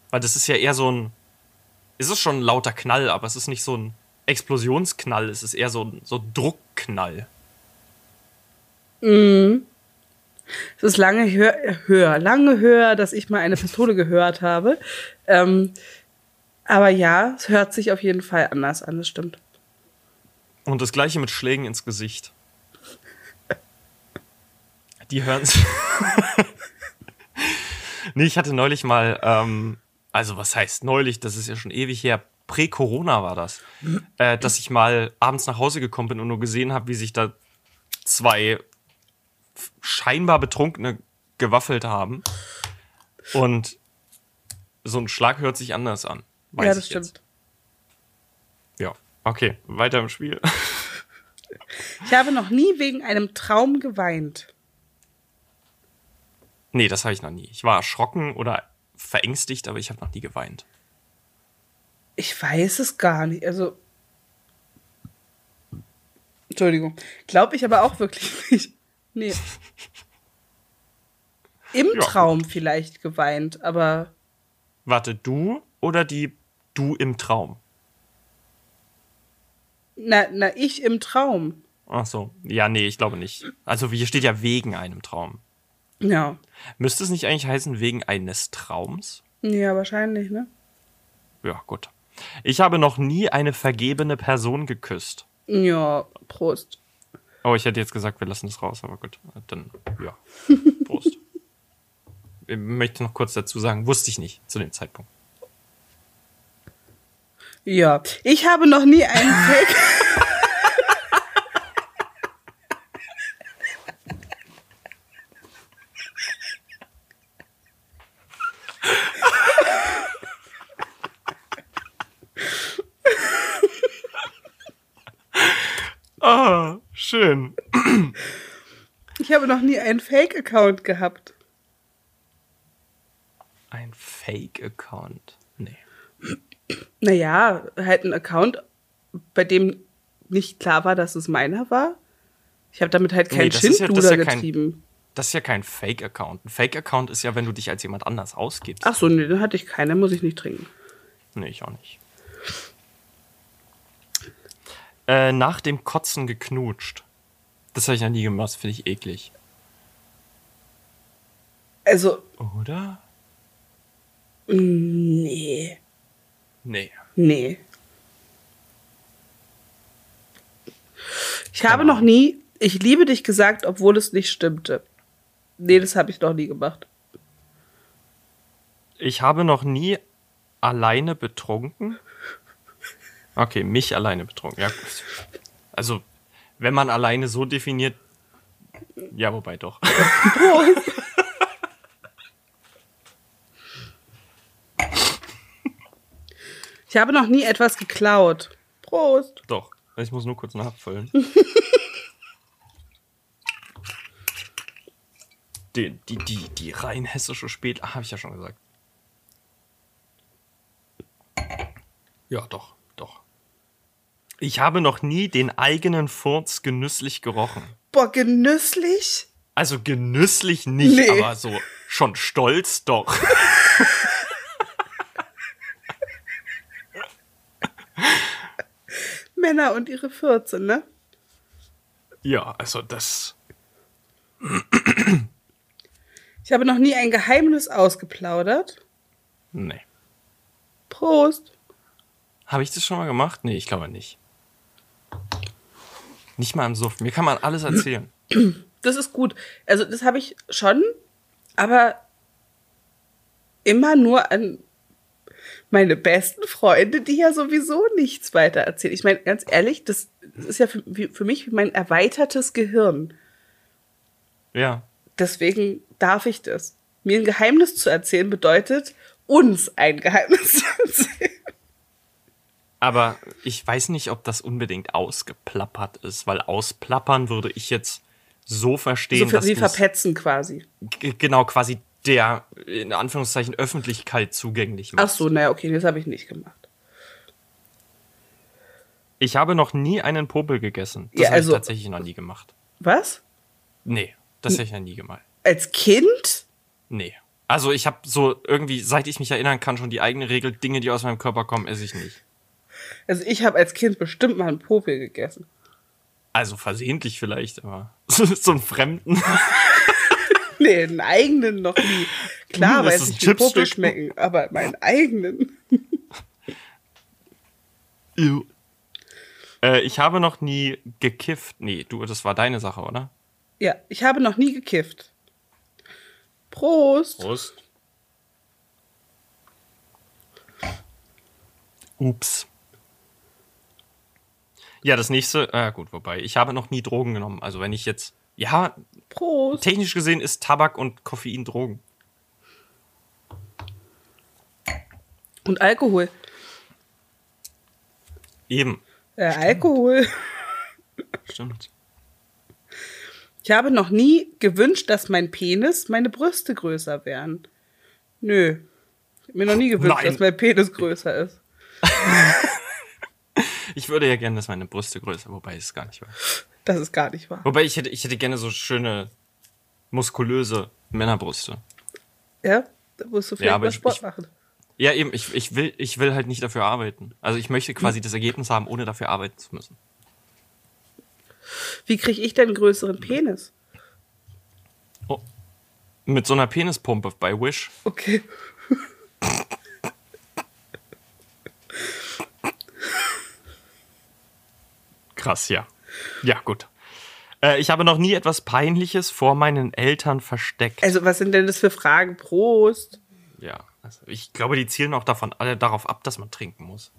Weil das ist ja eher so ein. Es ist schon ein lauter Knall, aber es ist nicht so ein Explosionsknall, es ist eher so ein so Druckknall. Mhm. Es ist lange höher, höher, lange höher, dass ich mal eine Pistole gehört habe. Ähm, aber ja, es hört sich auf jeden Fall anders an, das stimmt. Und das gleiche mit Schlägen ins Gesicht. Die hören sich. nee, ich hatte neulich mal, ähm, also was heißt neulich, das ist ja schon ewig her, Prä-Corona war das, äh, dass ich mal abends nach Hause gekommen bin und nur gesehen habe, wie sich da zwei scheinbar Betrunkene gewaffelt haben. Und so ein Schlag hört sich anders an. ja, das stimmt. Jetzt. Ja, okay, weiter im Spiel. Ich habe noch nie wegen einem Traum geweint. Nee, das habe ich noch nie. Ich war erschrocken oder verängstigt, aber ich habe noch nie geweint. Ich weiß es gar nicht. Also. Entschuldigung. Glaube ich aber auch wirklich nicht. Nee. Im ja. Traum vielleicht geweint, aber. Warte, du oder die du im Traum? Na, na, ich im Traum. Ach so. Ja, nee, ich glaube nicht. Also hier steht ja wegen einem Traum. Ja. Müsste es nicht eigentlich heißen wegen eines Traums? Ja, wahrscheinlich, ne? Ja, gut. Ich habe noch nie eine vergebene Person geküsst. Ja, Prost. Oh, ich hätte jetzt gesagt, wir lassen das raus, aber gut. Dann, ja. Prost. ich möchte noch kurz dazu sagen, wusste ich nicht zu dem Zeitpunkt. Ja, ich habe noch nie einen Fake. ah, schön. Ich habe noch nie einen Fake-Account gehabt. Ein Fake-Account? Nee. Naja, halt ein Account, bei dem nicht klar war, dass es meiner war. Ich habe damit halt keinen nee, Schindluder ja, ja getrieben. das ist ja kein Fake-Account. Ein Fake-Account ist ja, wenn du dich als jemand anders ausgibst. Ach so, nee, dann hatte ich keinen, muss ich nicht trinken. Nee, ich auch nicht. Äh, nach dem Kotzen geknutscht. Das habe ich noch nie gemacht, finde ich eklig. Also. Oder? Nee. Nee. Nee. Ich habe noch nie, ich liebe dich gesagt, obwohl es nicht stimmte. Nee, das habe ich noch nie gemacht. Ich habe noch nie alleine betrunken. Okay, mich alleine betrunken. Ja, also, wenn man alleine so definiert, ja, wobei doch. Ich habe noch nie etwas geklaut. Prost. Doch, ich muss nur kurz nachfüllen. die, die, die, die rein hessische Spät, ah, habe ich ja schon gesagt. Ja, doch, doch. Ich habe noch nie den eigenen Furz genüsslich gerochen. Boah, genüsslich? Also genüsslich nicht, nee. aber so schon stolz doch. Männer und ihre 14, ne? Ja, also das. Ich habe noch nie ein Geheimnis ausgeplaudert. Nee. Prost. Habe ich das schon mal gemacht? Nee, ich glaube nicht. Nicht mal im Suff. Mir kann man alles erzählen. Das ist gut. Also, das habe ich schon, aber immer nur an meine besten Freunde, die ja sowieso nichts weiter erzählen. Ich meine, ganz ehrlich, das ist ja für, für mich mein erweitertes Gehirn. Ja. Deswegen darf ich das. Mir ein Geheimnis zu erzählen bedeutet, uns ein Geheimnis zu erzählen. Aber ich weiß nicht, ob das unbedingt ausgeplappert ist, weil ausplappern würde ich jetzt so verstehen, so dass sie verpetzen quasi. Genau, quasi der in Anführungszeichen Öffentlichkeit zugänglich macht. Ach so, naja, okay, das habe ich nicht gemacht. Ich habe noch nie einen Popel gegessen. Das ja, habe also, ich tatsächlich noch nie gemacht. Was? Nee, das habe ich noch nie gemacht. Als Kind? Nee. Also ich habe so irgendwie, seit ich mich erinnern kann, schon die eigene Regel, Dinge, die aus meinem Körper kommen, esse ich nicht. Also ich habe als Kind bestimmt mal einen Popel gegessen. Also versehentlich vielleicht, aber so einen Fremden. nee, einen eigenen noch nie. Klar hm, weiß ich, wie Popel schmecken, aber meinen eigenen. Äh, ich habe noch nie gekifft. Nee, du, das war deine Sache, oder? Ja, ich habe noch nie gekifft. Prost. Prost. Ups. Ja, das nächste, äh, gut, wobei, ich habe noch nie Drogen genommen. Also wenn ich jetzt ja, Prost. technisch gesehen ist Tabak und Koffein Drogen. Und Alkohol. Eben. Äh, Alkohol. Stimmt. Ich habe noch nie gewünscht, dass mein Penis meine Brüste größer wären. Nö. Ich habe mir noch nie gewünscht, Nein. dass mein Penis größer ist. ich würde ja gerne, dass meine Brüste größer, wobei es gar nicht war. Das ist gar nicht wahr. Wobei ich hätte, ich hätte gerne so schöne, muskulöse Männerbrüste. Ja, da musst du vielleicht ja, mal Sport ich, machen. Ja, eben, ich, ich, will, ich will halt nicht dafür arbeiten. Also ich möchte quasi das Ergebnis haben, ohne dafür arbeiten zu müssen. Wie kriege ich denn einen größeren Penis? Oh. Mit so einer Penispumpe bei Wish. Okay. Krass, ja. Ja, gut. Äh, ich habe noch nie etwas Peinliches vor meinen Eltern versteckt. Also, was sind denn das für Fragen? Prost. Ja, also ich glaube, die zielen auch davon alle darauf ab, dass man trinken muss.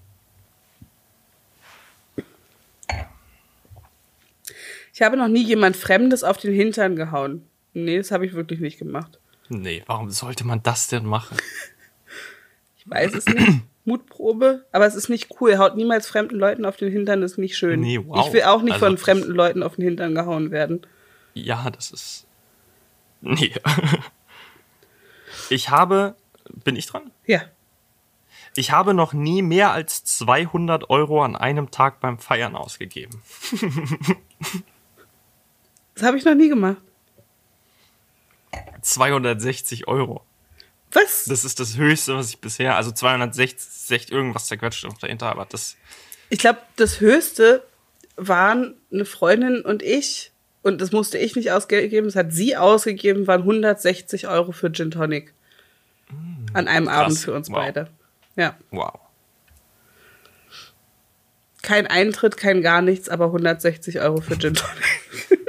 Ich habe noch nie jemand Fremdes auf den Hintern gehauen. Nee, das habe ich wirklich nicht gemacht. Nee, warum sollte man das denn machen? Ich weiß es nicht. Mutprobe, aber es ist nicht cool. Haut niemals fremden Leuten auf den Hintern, das ist nicht schön. Nee, wow. Ich will auch nicht Also- von fremden Leuten auf den Hintern gehauen werden. Ja, das ist. Nee. Ich habe. Bin ich dran? Ja. Ich habe noch nie mehr als 200 Euro an einem Tag beim Feiern ausgegeben. Das habe ich noch nie gemacht. 260 Euro. Was? Das ist das Höchste, was ich bisher. Also 260 irgendwas zerquetscht noch dahinter, aber das. Ich glaube, das Höchste waren eine Freundin und ich, und das musste ich nicht ausgeben, das hat sie ausgegeben, waren 160 Euro für Gin Tonic. An einem Abend für uns Wow. beide. Ja. Wow. Kein Eintritt, kein gar nichts, aber 160 Euro für Gin Tonic.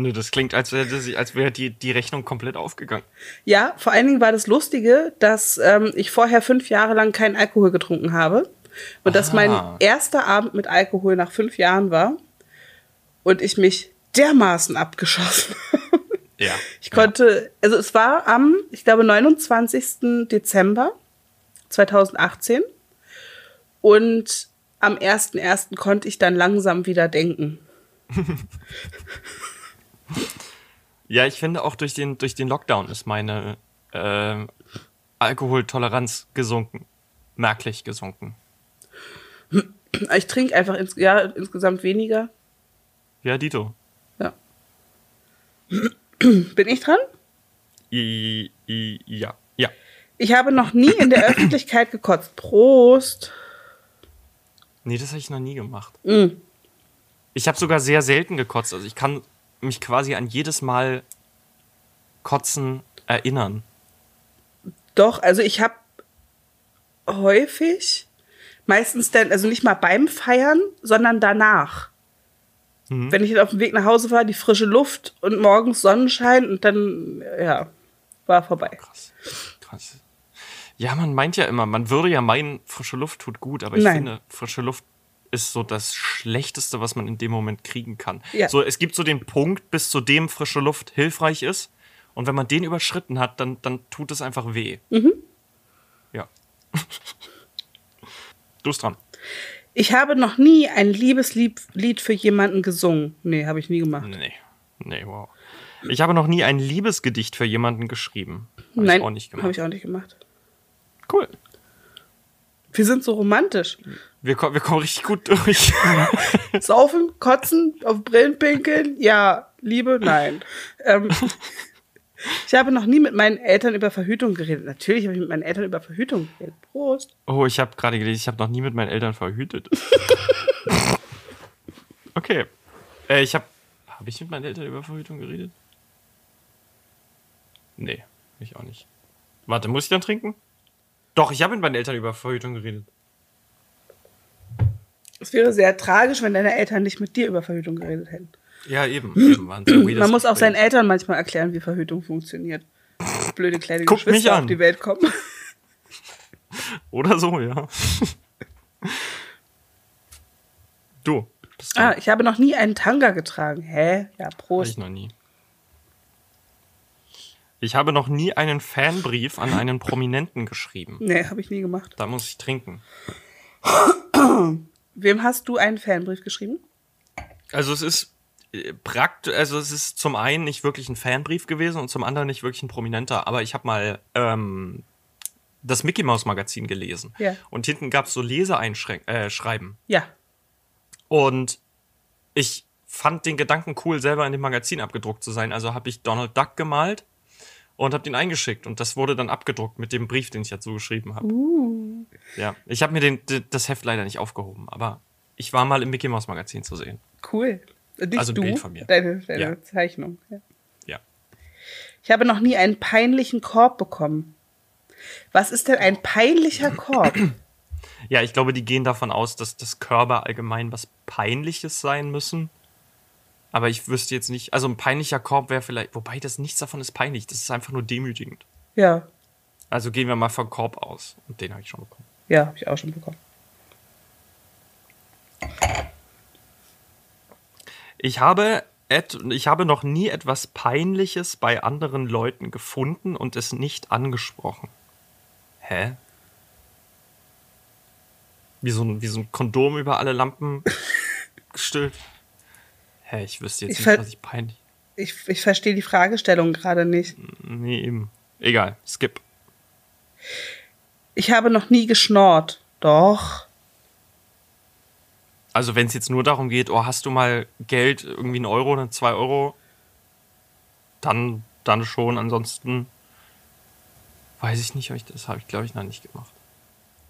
Nö, das klingt, als wäre als wäre die, die Rechnung komplett aufgegangen. Ja, vor allen Dingen war das Lustige, dass ähm, ich vorher fünf Jahre lang keinen Alkohol getrunken habe. Und dass mein Ah. erster Abend mit Alkohol nach fünf Jahren war. Und ich mich dermaßen abgeschossen habe. Ja. Ich konnte, also es war am, ich glaube, 29. Dezember 2018. Und am 1.1. konnte ich dann langsam wieder denken. Ja, ich finde auch durch den, durch den Lockdown ist meine äh, Alkoholtoleranz gesunken. Merklich gesunken. Ich trinke einfach ins, ja, insgesamt weniger. Ja, Dito. Ja. Bin ich dran? I, I, ja. Ja. Ich habe noch nie in der Öffentlichkeit gekotzt. Prost. Nee, das habe ich noch nie gemacht. Mm. Ich habe sogar sehr selten gekotzt. Also ich kann mich quasi an jedes Mal Kotzen erinnern. Doch, also ich habe häufig, meistens dann, also nicht mal beim Feiern, sondern danach. Wenn ich dann auf dem Weg nach Hause war, die frische Luft und morgens Sonnenschein und dann, ja, war vorbei. Krass. Krass. Ja, man meint ja immer, man würde ja meinen, frische Luft tut gut, aber ich Nein. finde, frische Luft ist so das Schlechteste, was man in dem Moment kriegen kann. Ja. So, es gibt so den Punkt, bis zu dem frische Luft hilfreich ist. Und wenn man den überschritten hat, dann, dann tut es einfach weh. Mhm. Ja. du bist dran. Ich habe noch nie ein Liebeslied Lied für jemanden gesungen. Nee, habe ich nie gemacht. Nee. Nee, wow. Ich habe noch nie ein Liebesgedicht für jemanden geschrieben. Hab Nein, habe ich auch nicht gemacht. Cool. Wir sind so romantisch. Wir, ko wir kommen richtig gut durch. Saufen, kotzen, auf Brillen pinkeln, ja. Liebe, nein. Ähm, ich habe noch nie mit meinen Eltern über Verhütung geredet. Natürlich habe ich mit meinen Eltern über Verhütung geredet. Prost. Oh, ich habe gerade gelesen, ich habe noch nie mit meinen Eltern verhütet. okay. Äh, ich habe. Habe ich mit meinen Eltern über Verhütung geredet? Nee, ich auch nicht. Warte, muss ich dann trinken? Doch, ich habe mit meinen Eltern über Verhütung geredet. Es wäre sehr tragisch, wenn deine Eltern nicht mit dir über Verhütung geredet hätten. Ja, eben. eben Man muss auch seinen Eltern manchmal erklären, wie Verhütung funktioniert. Blöde kleine mich Geschwister auf die Welt kommen. Oder so, ja. du. Bist Ah, ich habe noch nie einen Tanga getragen. Hä? Ja, Hab ich Prost. noch nie. Ich habe noch nie einen Fanbrief an einen Prominenten geschrieben. Nee, habe ich nie gemacht. Da muss ich trinken. Wem hast du einen Fanbrief geschrieben? Also es ist praktisch, also es ist zum einen nicht wirklich ein Fanbrief gewesen und zum anderen nicht wirklich ein prominenter, aber ich habe mal ähm, das Mickey Mouse Magazin gelesen. Ja. Und hinten gab es so Leseeinschränken, äh, Schreiben. Ja. Und ich fand den Gedanken cool, selber in dem Magazin abgedruckt zu sein. Also habe ich Donald Duck gemalt und habe den eingeschickt. Und das wurde dann abgedruckt mit dem Brief, den ich dazu geschrieben habe. Ja, ich habe mir den, das Heft leider nicht aufgehoben, aber ich war mal im Mickey Mouse Magazin zu sehen. Cool. Nicht Also ein du, Bild von mir. Deine, deine Ja. Zeichnung. Ja. Ja. Ich habe noch nie einen peinlichen Korb bekommen. Was ist denn ein peinlicher Korb? Ja, ich glaube, die gehen davon aus, dass das Körper allgemein was Peinliches sein müssen. Aber ich wüsste jetzt nicht, also ein peinlicher Korb wäre vielleicht, wobei das nichts davon ist peinlich, das ist einfach nur demütigend. Ja. Also gehen wir mal von Korb aus. Und den habe ich schon bekommen. Ja, habe ich auch schon bekommen. Ich habe, et, ich habe noch nie etwas Peinliches bei anderen Leuten gefunden und es nicht angesprochen. Hä? Wie so ein, wie so ein Kondom über alle Lampen gestülpt. Hä, ich wüsste jetzt Ich nicht, was ich peinlich. Ich, ich verstehe die Fragestellung gerade nicht. Nee, eben. Egal, skip. Ich habe noch nie geschnort. Doch. Also, wenn es jetzt nur darum geht, oh, hast du mal Geld, irgendwie einen Euro oder zwei Euro, dann, dann schon. Ansonsten weiß ich nicht, das habe ich, glaube ich, noch nicht gemacht.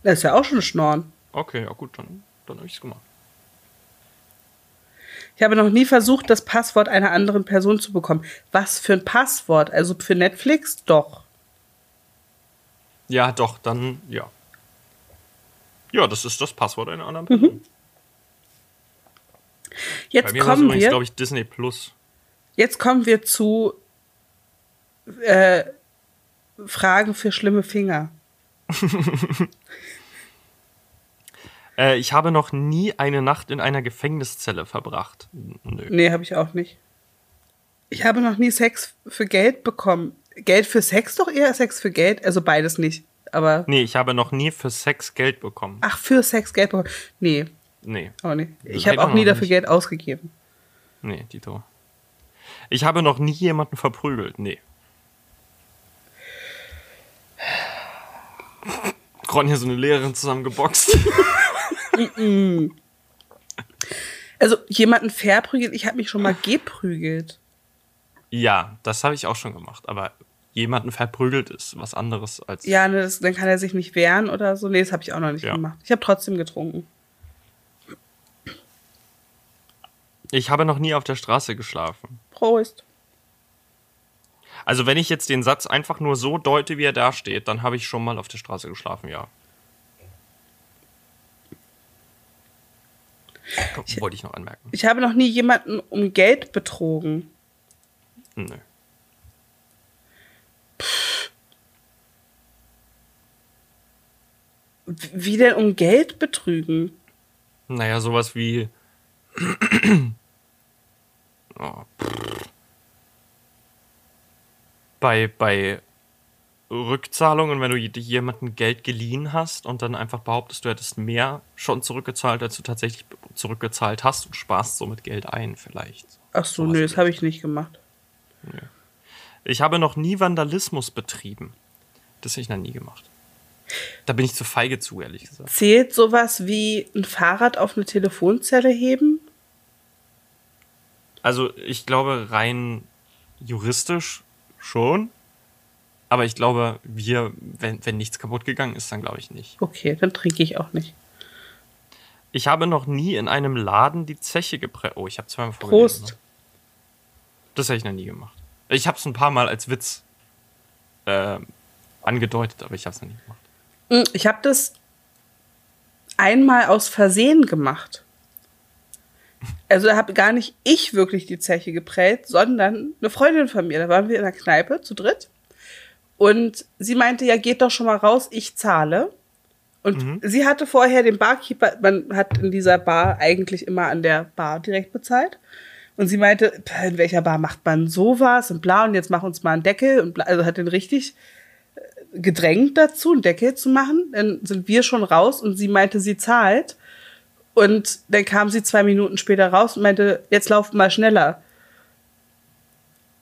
Das ist ja auch schon Schnorren. Okay, ja gut, dann, dann habe ich es gemacht. Ich habe noch nie versucht, das Passwort einer anderen Person zu bekommen. Was für ein Passwort? Also für Netflix? Doch. Ja, doch, dann, ja. Ja, das ist das Passwort einer anderen Person. Bei Jetzt mir war es kommen übrigens, wir. glaube ich, Disney Plus. Jetzt kommen wir zu äh, Fragen für schlimme Finger. Äh, ich habe noch nie eine Nacht in einer Gefängniszelle verbracht. Nö. Nee, habe ich auch nicht. Ich habe noch nie Sex für Geld bekommen. Geld für Sex doch eher Sex für Geld? Also beides nicht. Aber. Nee, ich habe noch nie für Sex Geld bekommen. Ach, für Sex Geld bekommen. Nee, Nee, auch nicht. Ich habe auch nie dafür nicht. Geld ausgegeben. nee, Dito. Ich habe noch nie jemanden verprügelt. Nee. Ronja so eine Lehrerin zusammengeboxt. Also jemanden verprügelt, ich habe mich schon mal geprügelt. ja, das habe ich auch schon gemacht. Aber jemanden verprügelt ist was anderes als. Ja, ne, das, dann kann er sich nicht wehren oder so. Nee, das habe ich auch noch nicht Ja. gemacht. Ich habe trotzdem getrunken. Ich habe noch nie auf der Straße geschlafen. Prost. Also, wenn ich jetzt den Satz einfach nur so deute, wie er da steht, dann habe ich schon mal auf der Straße geschlafen, ja. Wollte ich noch anmerken. Ich habe noch nie jemanden um Geld betrogen. Nö. W- Wie denn um Geld betrügen? Naja, sowas wie. oh, pff. bei, bei Rückzahlungen, wenn du dir jemanden Geld geliehen hast und dann einfach behauptest, du hättest mehr schon zurückgezahlt, als du tatsächlich zurückgezahlt hast und sparst somit Geld ein, vielleicht. Ach so, Sowas nö, das habe ich nicht gemacht. Ich habe noch nie Vandalismus betrieben. Das habe ich noch nie gemacht. Da bin ich zu feige zu, ehrlich gesagt. Zählt sowas wie ein Fahrrad auf eine Telefonzelle heben? Also ich glaube rein juristisch schon. Aber ich glaube, wir, wenn, wenn nichts kaputt gegangen ist, dann glaube ich nicht. Okay, dann trinke ich auch nicht. Ich habe noch nie in einem Laden die Zeche gepresst. Oh, ich habe zweimal vorgelesen. Prost. Ne? Das hätte ich noch nie gemacht. Ich habe es ein paar Mal als Witz äh, angedeutet, aber ich habe es noch nie gemacht. Mm, Ich habe das einmal aus Versehen gemacht. Also da habe gar nicht ich wirklich die Zeche geprellt, sondern eine Freundin von mir. Da waren wir in der Kneipe zu dritt. Und sie meinte, ja, geht doch schon mal raus, ich zahle. Und sie hatte vorher den Barkeeper, man hat in dieser Bar eigentlich immer an der Bar direkt bezahlt. Und sie meinte, "Pff, in welcher Bar macht man sowas und bla, und jetzt mach uns mal einen Deckel. Und bla, also hat den richtig gedrängt dazu, einen Deckel zu machen. Dann sind wir schon raus und sie meinte, sie zahlt. Und dann kam sie zwei Minuten später raus und meinte, jetzt lauft mal schneller.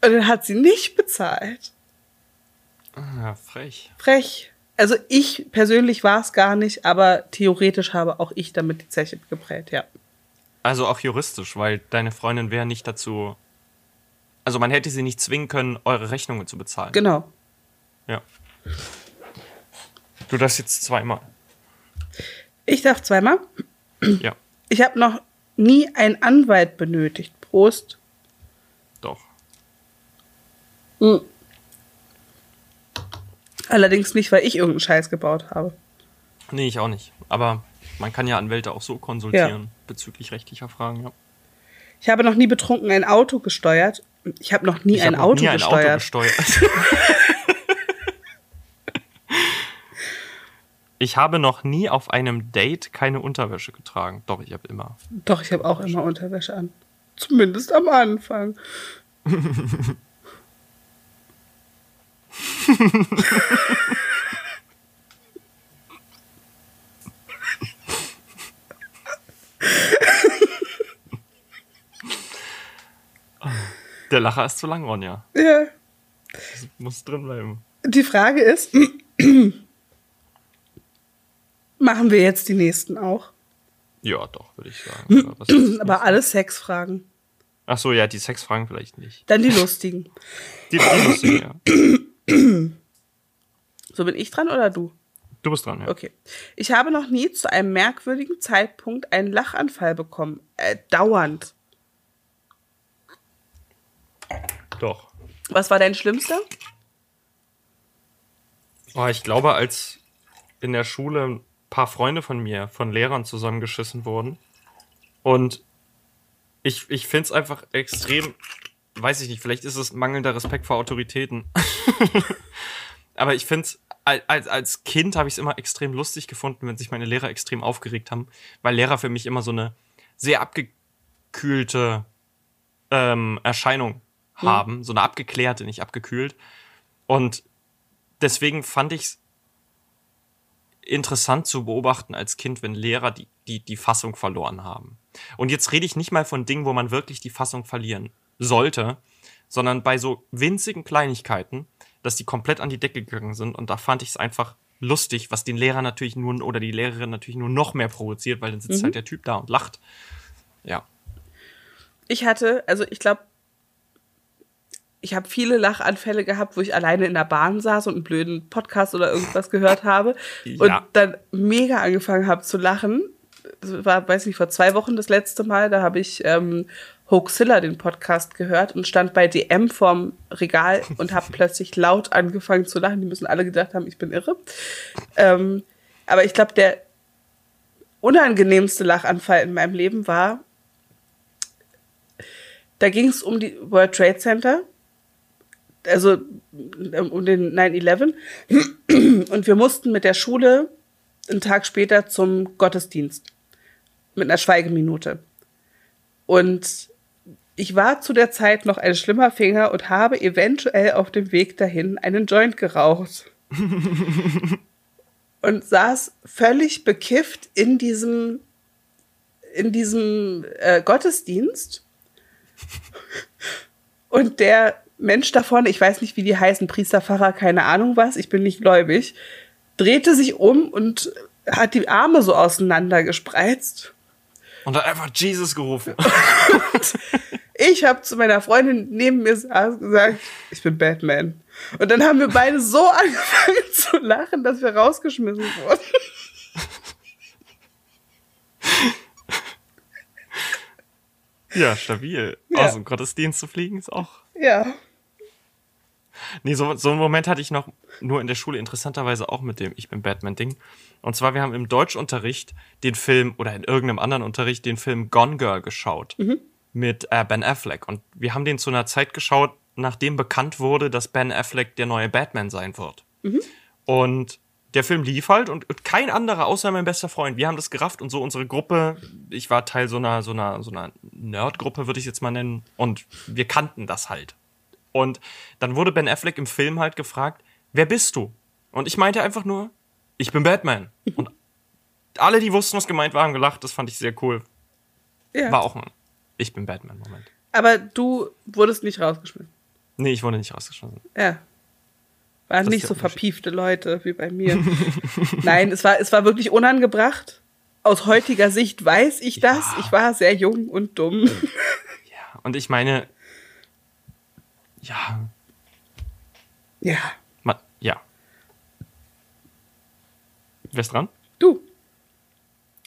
Und dann hat sie nicht bezahlt. Ah, frech. Frech. Also ich persönlich war es gar nicht, aber theoretisch habe auch ich damit die Zeche geprellt, ja. Also auch juristisch, weil deine Freundin wäre nicht dazu. Also man hätte sie nicht zwingen können, eure Rechnungen zu bezahlen. Genau. Ja. Du das jetzt zweimal. Ich darf zweimal. Ja, Ich habe noch nie einen Anwalt benötigt. Prost. doch. Allerdings nicht, weil ich irgendeinen Scheiß gebaut habe. Nee, ich auch nicht. Aber man kann ja Anwälte auch so konsultieren bezüglich rechtlicher Fragen, ja. Ich habe noch nie betrunken ein Auto gesteuert. Ich habe noch nie, Ich ein, noch Auto nie ein gesteuert. Auto gesteuert. ich habe noch nie auf einem Date keine Unterwäsche getragen. Doch, ich habe immer. Doch, ich habe auch immer Unterwäsche an. Zumindest am Anfang. Der Lacher ist zu lang, Ronja. Ja. Das muss drin bleiben. Die Frage ist, machen wir jetzt die nächsten auch? Ja, doch, würde ich sagen. Ist- Aber alle Sexfragen. Ach so, ja, die Sexfragen vielleicht nicht. Dann die lustigen. Die, die lustigen, ja. So bin ich dran oder du? Du bist dran, ja. Okay. Ich habe noch nie zu einem merkwürdigen Zeitpunkt einen Lachanfall bekommen. Äh, dauernd. Doch. Was war dein schlimmster? Oh, ich glaube, als in der Schule ein paar Freunde von mir, von Lehrern zusammengeschissen wurden. Und ich, ich finde es einfach extrem, weiß ich nicht, vielleicht ist es mangelnder Respekt vor Autoritäten. Aber ich finde es, als, als Kind habe ich es immer extrem lustig gefunden, wenn sich meine Lehrer extrem aufgeregt haben, weil Lehrer für mich immer so eine sehr abgekühlte ähm, Erscheinung haben, so eine abgeklärte, nicht abgekühlt. Und deswegen fand ich es interessant zu beobachten als Kind, wenn Lehrer die, die, die Fassung verloren haben. Und jetzt rede ich nicht mal von Dingen, wo man wirklich die Fassung verlieren sollte, sondern bei so winzigen Kleinigkeiten, dass die komplett an die Decke gegangen sind. Und da fand ich es einfach lustig, was den Lehrer natürlich nur oder die Lehrerin natürlich nur noch mehr provoziert, weil dann sitzt halt der Typ da und lacht. Ja. Ich hatte, also ich glaube, ich habe viele Lachanfälle gehabt, wo ich alleine in der Bahn saß und einen blöden Podcast oder irgendwas gehört habe und Ja. dann mega angefangen habe zu lachen. Das war, weiß nicht, vor zwei Wochen das letzte Mal, da habe ich ähm, Hoaxilla den Podcast gehört und stand bei DM vorm Regal und habe plötzlich laut angefangen zu lachen. Die müssen alle gedacht haben, ich bin irre. Ähm, aber ich glaube, der unangenehmste Lachanfall in meinem Leben war, da ging es um die World Trade Center, also ähm, um den 9-11. Und wir mussten mit der Schule einen Tag später zum Gottesdienst mit einer Schweigeminute. Und ich war zu der Zeit noch ein schlimmer Finger und habe eventuell auf dem Weg dahin einen Joint geraucht. und saß völlig bekifft in diesem, in diesem äh, Gottesdienst. Und der Mensch da vorne, ich weiß nicht, wie die heißen, Priester, Pfarrer, keine Ahnung was, ich bin nicht gläubig, drehte sich um und hat die Arme so auseinander gespreizt. Und dann einfach Jesus gerufen. Ich habe zu meiner Freundin neben mir saß gesagt, ich bin Batman. Und dann haben wir beide so angefangen zu lachen, dass wir rausgeschmissen wurden. ja, stabil. Ja. Aus dem Gottesdienst zu fliegen ist auch Ja. Nee, so, so einen Moment hatte ich noch nur in der Schule, interessanterweise auch mit dem Ich bin Batman-Ding. Und zwar, wir haben im Deutschunterricht den Film, oder in irgendeinem anderen Unterricht, den Film Gone Girl geschaut. Mit äh, Ben Affleck. Und wir haben den zu einer Zeit geschaut, nachdem bekannt wurde, dass Ben Affleck der neue Batman sein wird. Und der Film lief halt und und kein anderer außer mein bester Freund. Wir haben das gerafft und so unsere Gruppe, ich war Teil so einer, so einer, so einer Nerd-Gruppe, würde ich jetzt mal nennen. Und wir kannten das halt. Und dann wurde Ben Affleck im Film halt gefragt, wer bist du? Und ich meinte einfach nur, ich bin Batman. Und alle, die wussten, was gemeint war, haben gelacht. Das fand ich sehr cool. ja. War auch ein Ich bin Batman-Moment. Aber du wurdest nicht rausgeschmissen. Nee, ich wurde nicht rausgeschmissen. Ja. Waren Das nicht so verpiefte Leute wie bei mir. Nein, es war, es war wirklich unangebracht. Aus heutiger Sicht weiß ich das. Ja. Ich war sehr jung und dumm. Ja, und ich meine, ja, Ja. ma, ja. Wer ist dran? Du.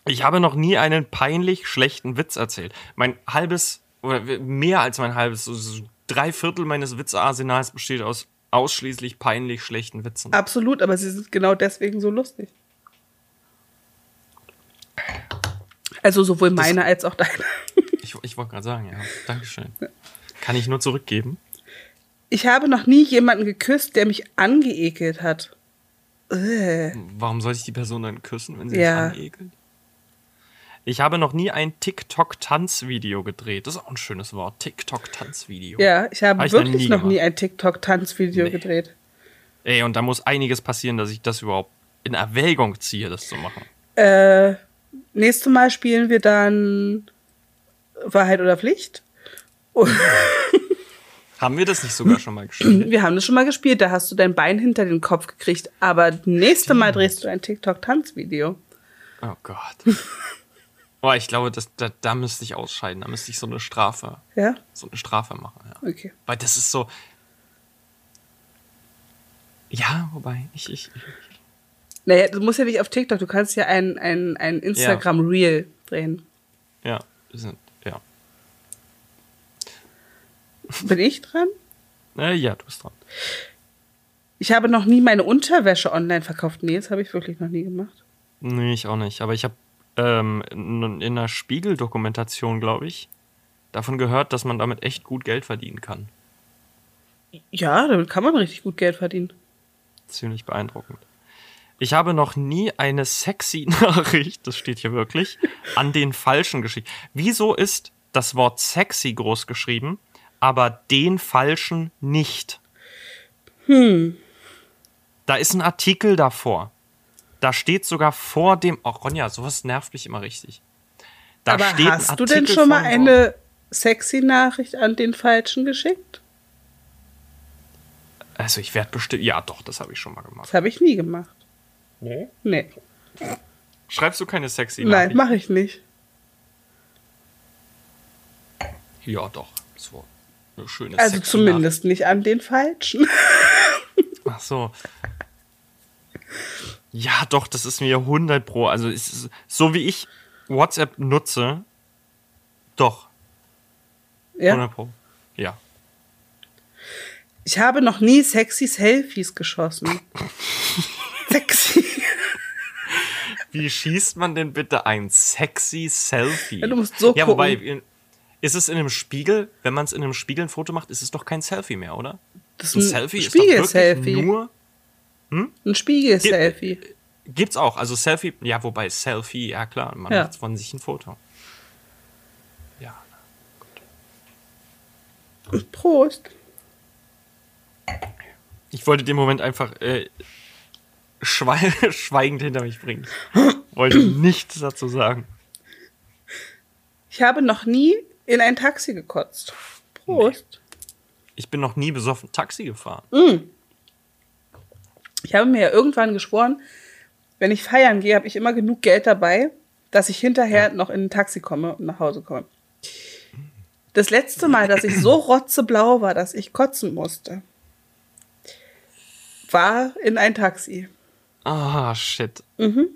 Ich habe noch nie einen peinlich schlechten Witz erzählt. Mein halbes, oder mehr als mein halbes, so, drei Viertel meines Witzearsenals besteht aus ausschließlich peinlich schlechten Witzen. Absolut, aber sie sind genau deswegen so lustig. Also sowohl meine als auch deine. Ich, ich wollte gerade sagen, ja. Dankeschön. Kann ich nur zurückgeben? Ich habe noch nie jemanden geküsst, der mich angeekelt hat. Äh. Warum soll ich die Person dann küssen, wenn sie Ja. mich anekelt? Ich habe noch nie ein TikTok-Tanzvideo gedreht. Das ist auch ein schönes Wort. TikTok-Tanzvideo. Ja, ich habe Hab ich noch wirklich nie noch nie ein TikTok-Tanzvideo Nee. gedreht. Ey, und da muss einiges passieren, dass ich das überhaupt in Erwägung ziehe, das zu machen. Äh, nächstes Mal spielen wir dann Wahrheit oder Pflicht. Haben wir das nicht sogar schon mal gespielt? Wir haben das schon mal gespielt, da hast du dein Bein hinter den Kopf gekriegt. Aber nächste Mal drehst du ein TikTok-Tanzvideo. Oh Gott. Boah, ich glaube, das, da, da müsste ich ausscheiden. Da müsste ich so eine Strafe, Ja? so eine Strafe machen. Ja. Okay. Weil das ist so. Ja, wobei, ich, ich, ich Naja, du musst ja nicht auf TikTok, du kannst ja ein, ein, ein Instagram-Reel drehen. ja, wir sind, ja. Bin ich dran? Äh, ja, du bist dran. Ich habe noch nie meine Unterwäsche online verkauft. Nee, das habe ich wirklich noch nie gemacht. Nee, ich auch nicht. Aber ich habe ähm, in, in einer Spiegel-Dokumentation, glaube ich, davon gehört, dass man damit echt gut Geld verdienen kann. Ja, damit kann man richtig gut Geld verdienen. Ziemlich beeindruckend. Ich habe noch nie eine sexy Nachricht, das steht hier wirklich, an den Falschen geschickt. Wieso ist das Wort sexy groß geschrieben, aber den Falschen nicht? Hm. Da ist ein Artikel davor. Da steht sogar vor dem. Oh, Ronja, sowas nervt mich immer richtig. Da Aber steht ein hast du denn schon mal eine sexy Nachricht an den Falschen geschickt? Also ich werde bestimmt. Ja, doch, das habe ich schon mal gemacht. Das habe ich nie gemacht. Nee? Nee. Schreibst du keine sexy Nein, Nachricht? mache ich nicht. Ja, doch. Das war eine schöne Also zumindest nicht an den Falschen. Ach so. Ja, doch, das ist mir 100 pro. Also, ist, so wie ich WhatsApp nutze, doch, Ja. 100 pro. Ja. Ich habe noch nie sexy Selfies geschossen. sexy. Wie schießt man denn bitte ein sexy Selfie? Ja, du musst so Ja, wobei, gucken. Ist es in einem Spiegel, wenn man es in einem Spiegel ein Foto macht, ist es doch kein Selfie mehr, oder? Das Ein ist Selfie ist doch Spiegel-Selfie. nur. Ein Spiegel-Selfie. Gibt's auch, also Selfie, ja, wobei Selfie, ja klar, man Ja. macht von sich ein Foto. Ja. Prost. Ich wollte den Moment einfach äh, schwe schweigend hinter mich bringen. Wollte nichts dazu sagen. Ich habe noch nie in ein Taxi gekotzt. Prost. Ich bin noch nie besoffen Taxi gefahren. Ich habe mir ja irgendwann geschworen, wenn ich feiern gehe, habe ich immer genug Geld dabei, dass ich hinterher noch in ein Taxi komme und nach Hause komme. Das letzte Mal, dass ich so rotzeblau war, dass ich kotzen musste, war in ein Taxi. Ah, shit. Mhm.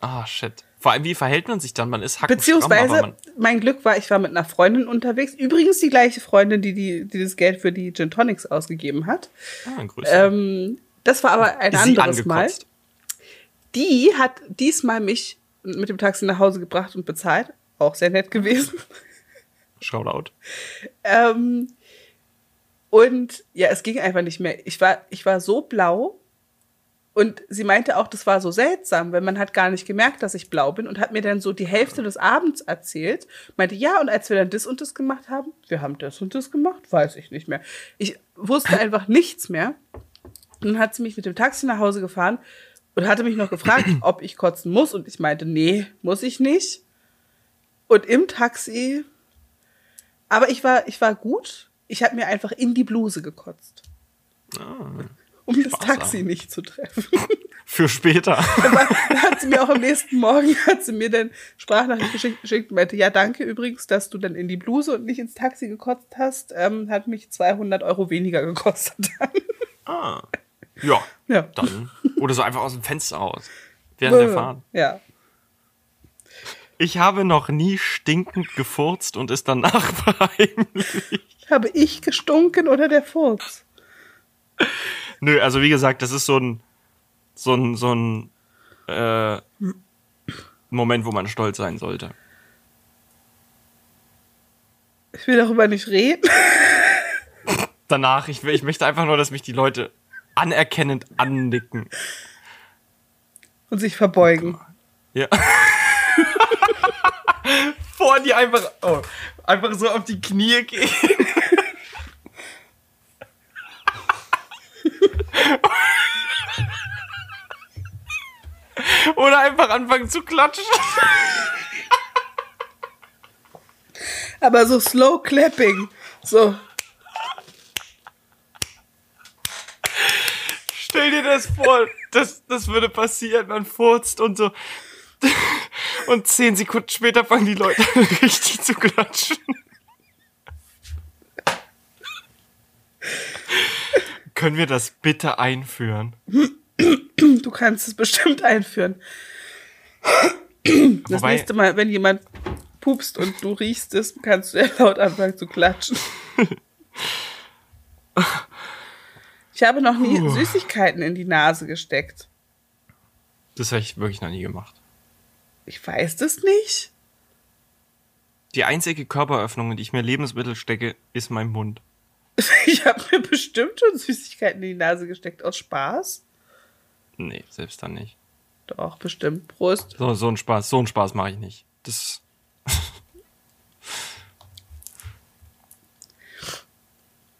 Ah, shit. Vor allem, wie verhält man sich dann? Man ist aber Beziehungsweise, man, mein Glück war, ich war mit einer Freundin unterwegs. Übrigens die gleiche Freundin, die, die, die das Geld für die Gin Tonics ausgegeben hat. ah, Grüße. Ähm, das war aber ein Ist anderes Mal. Die hat diesmal mich mit dem Taxi nach Hause gebracht und bezahlt. Auch sehr nett gewesen. Shoutout. ähm, und ja, es ging einfach nicht mehr. Ich war, ich war so blau. Und sie meinte auch, das war so seltsam, weil man hat gar nicht gemerkt, dass ich blau bin und hat mir dann so die Hälfte des Abends erzählt. Meinte, ja, und als wir dann das und das gemacht haben, wir haben das und das gemacht, weiß ich nicht mehr. Ich wusste einfach nichts mehr. Und dann hat sie mich mit dem Taxi nach Hause gefahren und hatte mich noch gefragt, ob ich kotzen muss. Und ich meinte, nee, muss ich nicht. Und im Taxi, aber ich war, ich war gut. Ich habe mir einfach in die Bluse gekotzt. Um das sparsam. Taxi nicht zu treffen. Für später. Aber dann hat sie mir auch am nächsten Morgen, hat sie mir dann Sprachnachricht geschickt, und meinte, ja, danke übrigens, dass du dann in die Bluse und nicht ins Taxi gekotzt hast. Ähm, hat mich 200 Euro weniger gekostet. ah. Ja, ja. dann. Oder so einfach aus dem Fenster raus. Während der Fahrt. Ja. Ich habe noch nie stinkend gefurzt und ist danach verheimlicht. Habe ich gestunken oder der Furz? Nö, also wie gesagt, das ist so ein, so ein, so ein, äh, Moment, wo man stolz sein sollte. Ich will darüber nicht reden. Danach, ich, will, ich möchte einfach nur, dass mich die Leute anerkennend annicken. Und sich verbeugen. Ja. Vor die einfach, oh, einfach so auf die Knie gehen. Oder einfach anfangen zu klatschen. Aber so slow clapping. So. Stell dir das vor, das, das würde passieren, man furzt und so. Und zehn Sekunden später fangen die Leute richtig zu klatschen. Können wir das bitte einführen? Du kannst es bestimmt einführen. Das Wobei- nächste Mal, wenn jemand pupst und du riechst es, kannst du ja laut anfangen zu klatschen. Ich habe noch nie Süßigkeiten in die Nase gesteckt. Das habe ich wirklich noch nie gemacht. Ich weiß das nicht. Die einzige Körperöffnung, in die ich mir Lebensmittel stecke, ist mein Mund. Ich habe mir bestimmt schon Süßigkeiten in die Nase gesteckt aus Spaß. Nee, selbst dann nicht. Doch, bestimmt. Prost. So, so einen Spaß, so einen Spaß mache ich nicht. Das.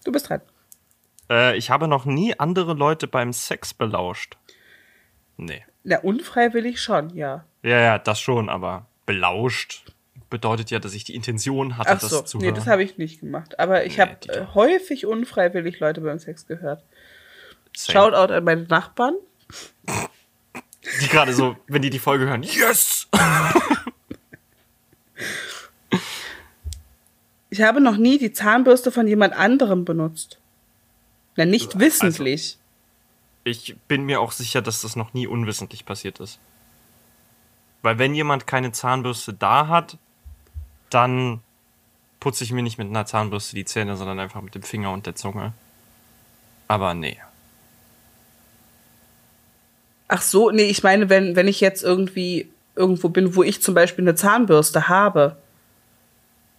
Du bist dran. Äh, ich habe noch nie andere Leute beim Sex belauscht. Nee. Na, unfreiwillig schon, ja. Ja, ja, das schon, aber belauscht bedeutet ja, dass ich die Intention hatte, Ach so, das zu nee, hören. das habe ich nicht gemacht. Aber ich Nee, habe äh, häufig unfreiwillig Leute beim Sex gehört. Same. Shoutout an meine Nachbarn. Die gerade so, wenn die die Folge hören, yes! Ich habe noch nie die Zahnbürste von jemand anderem benutzt. Na, nicht Also- wissentlich. Ich bin mir auch sicher, dass das noch nie unwissentlich passiert ist. Weil wenn jemand keine Zahnbürste da hat, dann putze ich mir nicht mit einer Zahnbürste die Zähne, sondern einfach mit dem Finger und der Zunge. Aber nee. Ach so, nee, ich meine, wenn, wenn ich jetzt irgendwie irgendwo bin, wo ich zum Beispiel eine Zahnbürste habe,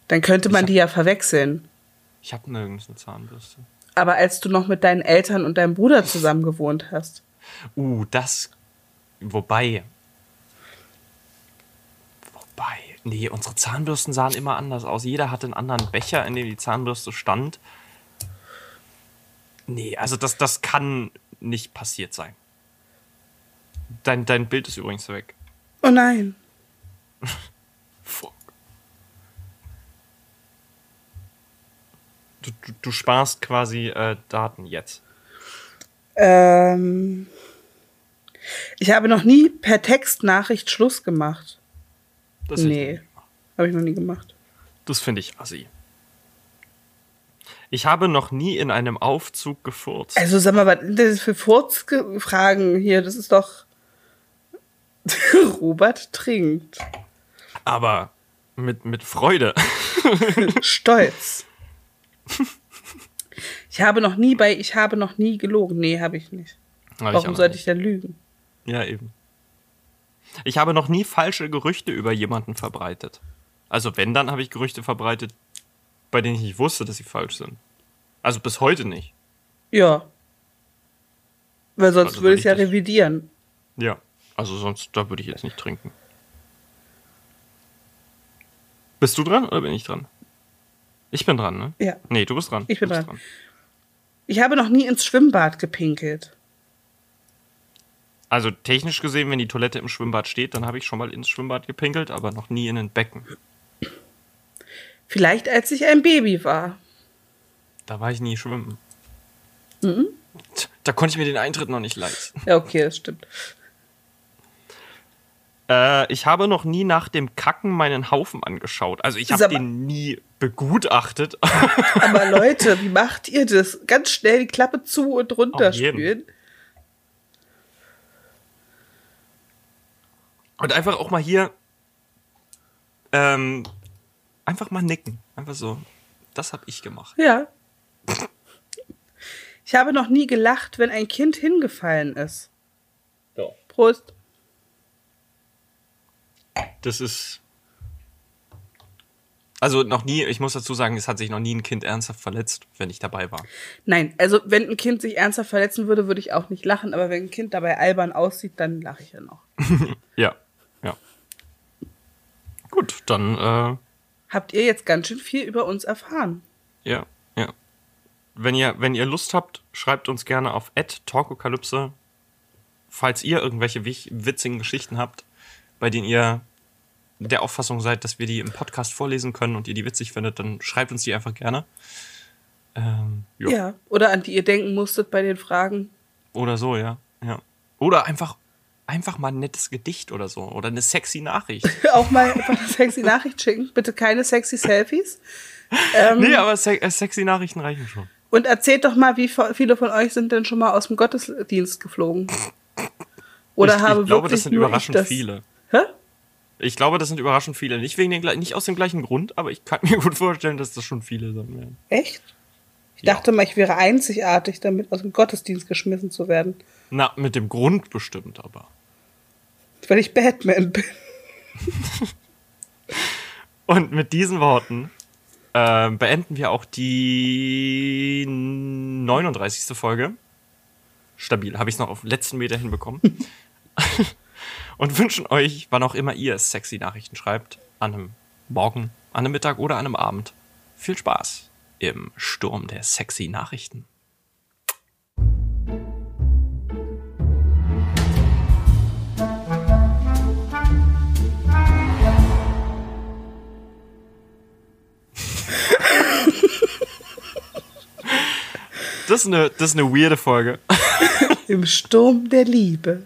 dann könnte man hab- die ja verwechseln. Ich habe nirgends eine Zahnbürste. Aber als du noch mit deinen Eltern und deinem Bruder zusammen gewohnt hast. Uh, das. Wobei. Wobei. Nee, unsere Zahnbürsten sahen immer anders aus. Jeder hatte einen anderen Becher, in dem die Zahnbürste stand. Nee, also das, das kann nicht passiert sein. Dein, dein Bild ist übrigens weg. Oh nein. Fuck. Du, du, du sparst quasi äh, Daten jetzt. Ähm, ich habe noch nie per Textnachricht Schluss gemacht. Das ich Nee, habe ich noch nie gemacht. Das finde ich assi. Ich habe noch nie in einem Aufzug gefurzt. Also sag mal, was das für Furzfragen hier? Das ist doch. Robert trinkt. aber mit, mit Freude. Stolz. Ich habe noch nie bei Ich habe noch nie gelogen. Nee, habe ich nicht. Hab Warum noch sollte nicht. ich denn lügen? Ja, eben. Ich habe noch nie falsche Gerüchte über jemanden verbreitet. Also wenn, dann habe ich Gerüchte verbreitet, bei denen ich nicht wusste, dass sie falsch sind. Also bis heute nicht. Ja. Weil sonst Also würde ich es ja revidieren. Ja. Also sonst, da würde ich jetzt nicht trinken. Bist du dran oder bin ich dran? Ich bin dran, ne? Ja. Nee, du bist dran. Ich bin bist dran. Ich habe noch nie ins Schwimmbad gepinkelt. Also technisch gesehen, wenn die Toilette im Schwimmbad steht, dann habe ich schon mal ins Schwimmbad gepinkelt, aber noch nie in ein Becken. Vielleicht als ich ein Baby war. Da war ich nie schwimmen. Mhm. Da konnte ich mir den Eintritt noch nicht leisten. Ja, okay, das stimmt. Äh, ich habe noch nie nach dem Kacken meinen Haufen angeschaut. Also ich habe den nie begutachtet. Aber Leute, wie macht ihr das? Ganz schnell die Klappe zu und runterspülen. Und einfach auch mal hier ähm, einfach mal nicken. Einfach so. Das habe ich gemacht. Ja. Ich habe noch nie gelacht, wenn ein Kind hingefallen ist. Ja. Prost. Das ist. Also noch nie, ich muss dazu sagen, es hat sich noch nie ein Kind ernsthaft verletzt, wenn ich dabei war. Nein, also wenn ein Kind sich ernsthaft verletzen würde, würde ich auch nicht lachen, aber wenn ein Kind dabei albern aussieht, dann lache ich ja noch. ja, ja. Gut, dann. Äh, Habt ihr jetzt ganz schön viel über uns erfahren? Ja, ja. Wenn ihr, wenn ihr Lust habt, schreibt uns gerne auf talkokalypse, falls ihr irgendwelche witzigen Geschichten habt, bei denen ihr der Auffassung seid, dass wir die im Podcast vorlesen können und ihr die witzig findet, dann schreibt uns die einfach gerne. Ähm, ja, oder an die ihr denken musstet bei den Fragen. Oder so, ja. ja. Oder einfach, einfach mal ein nettes Gedicht oder so. Oder eine sexy Nachricht. Auch mal einfach eine sexy Nachricht schicken. Bitte keine sexy Selfies. Ähm, nee, aber se äh, sexy Nachrichten reichen schon. Und erzählt doch mal, wie viele von euch sind denn schon mal aus dem Gottesdienst geflogen? Oder ich, habe ich glaube, das sind überraschend das viele. Hä? Ich glaube, das sind überraschend viele. Nicht, wegen den, nicht aus dem gleichen Grund, aber ich kann mir gut vorstellen, dass das schon viele sein werden. Echt? Ich ja. dachte mal, ich wäre einzigartig, damit aus dem Gottesdienst geschmissen zu werden. Na, mit dem Grund bestimmt, aber. Weil ich Batman bin. Und mit diesen Worten äh, beenden wir auch die 39. Folge. Stabil, habe ich es noch auf letzten Meter hinbekommen. und wünschen euch, wann auch immer ihr sexy Nachrichten schreibt, an einem Morgen, an einem Mittag oder an einem Abend, viel Spaß im Sturm der sexy Nachrichten. Das ist eine, das ist eine weirde Folge. Im Sturm der Liebe.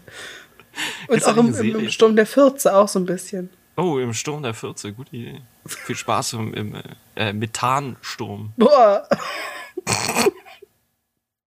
Und auch im, im, Sturm der Fürze auch so ein bisschen. Oh, im Sturm der Fürze, gute Idee. Viel Spaß im, im äh, Methansturm. Boah.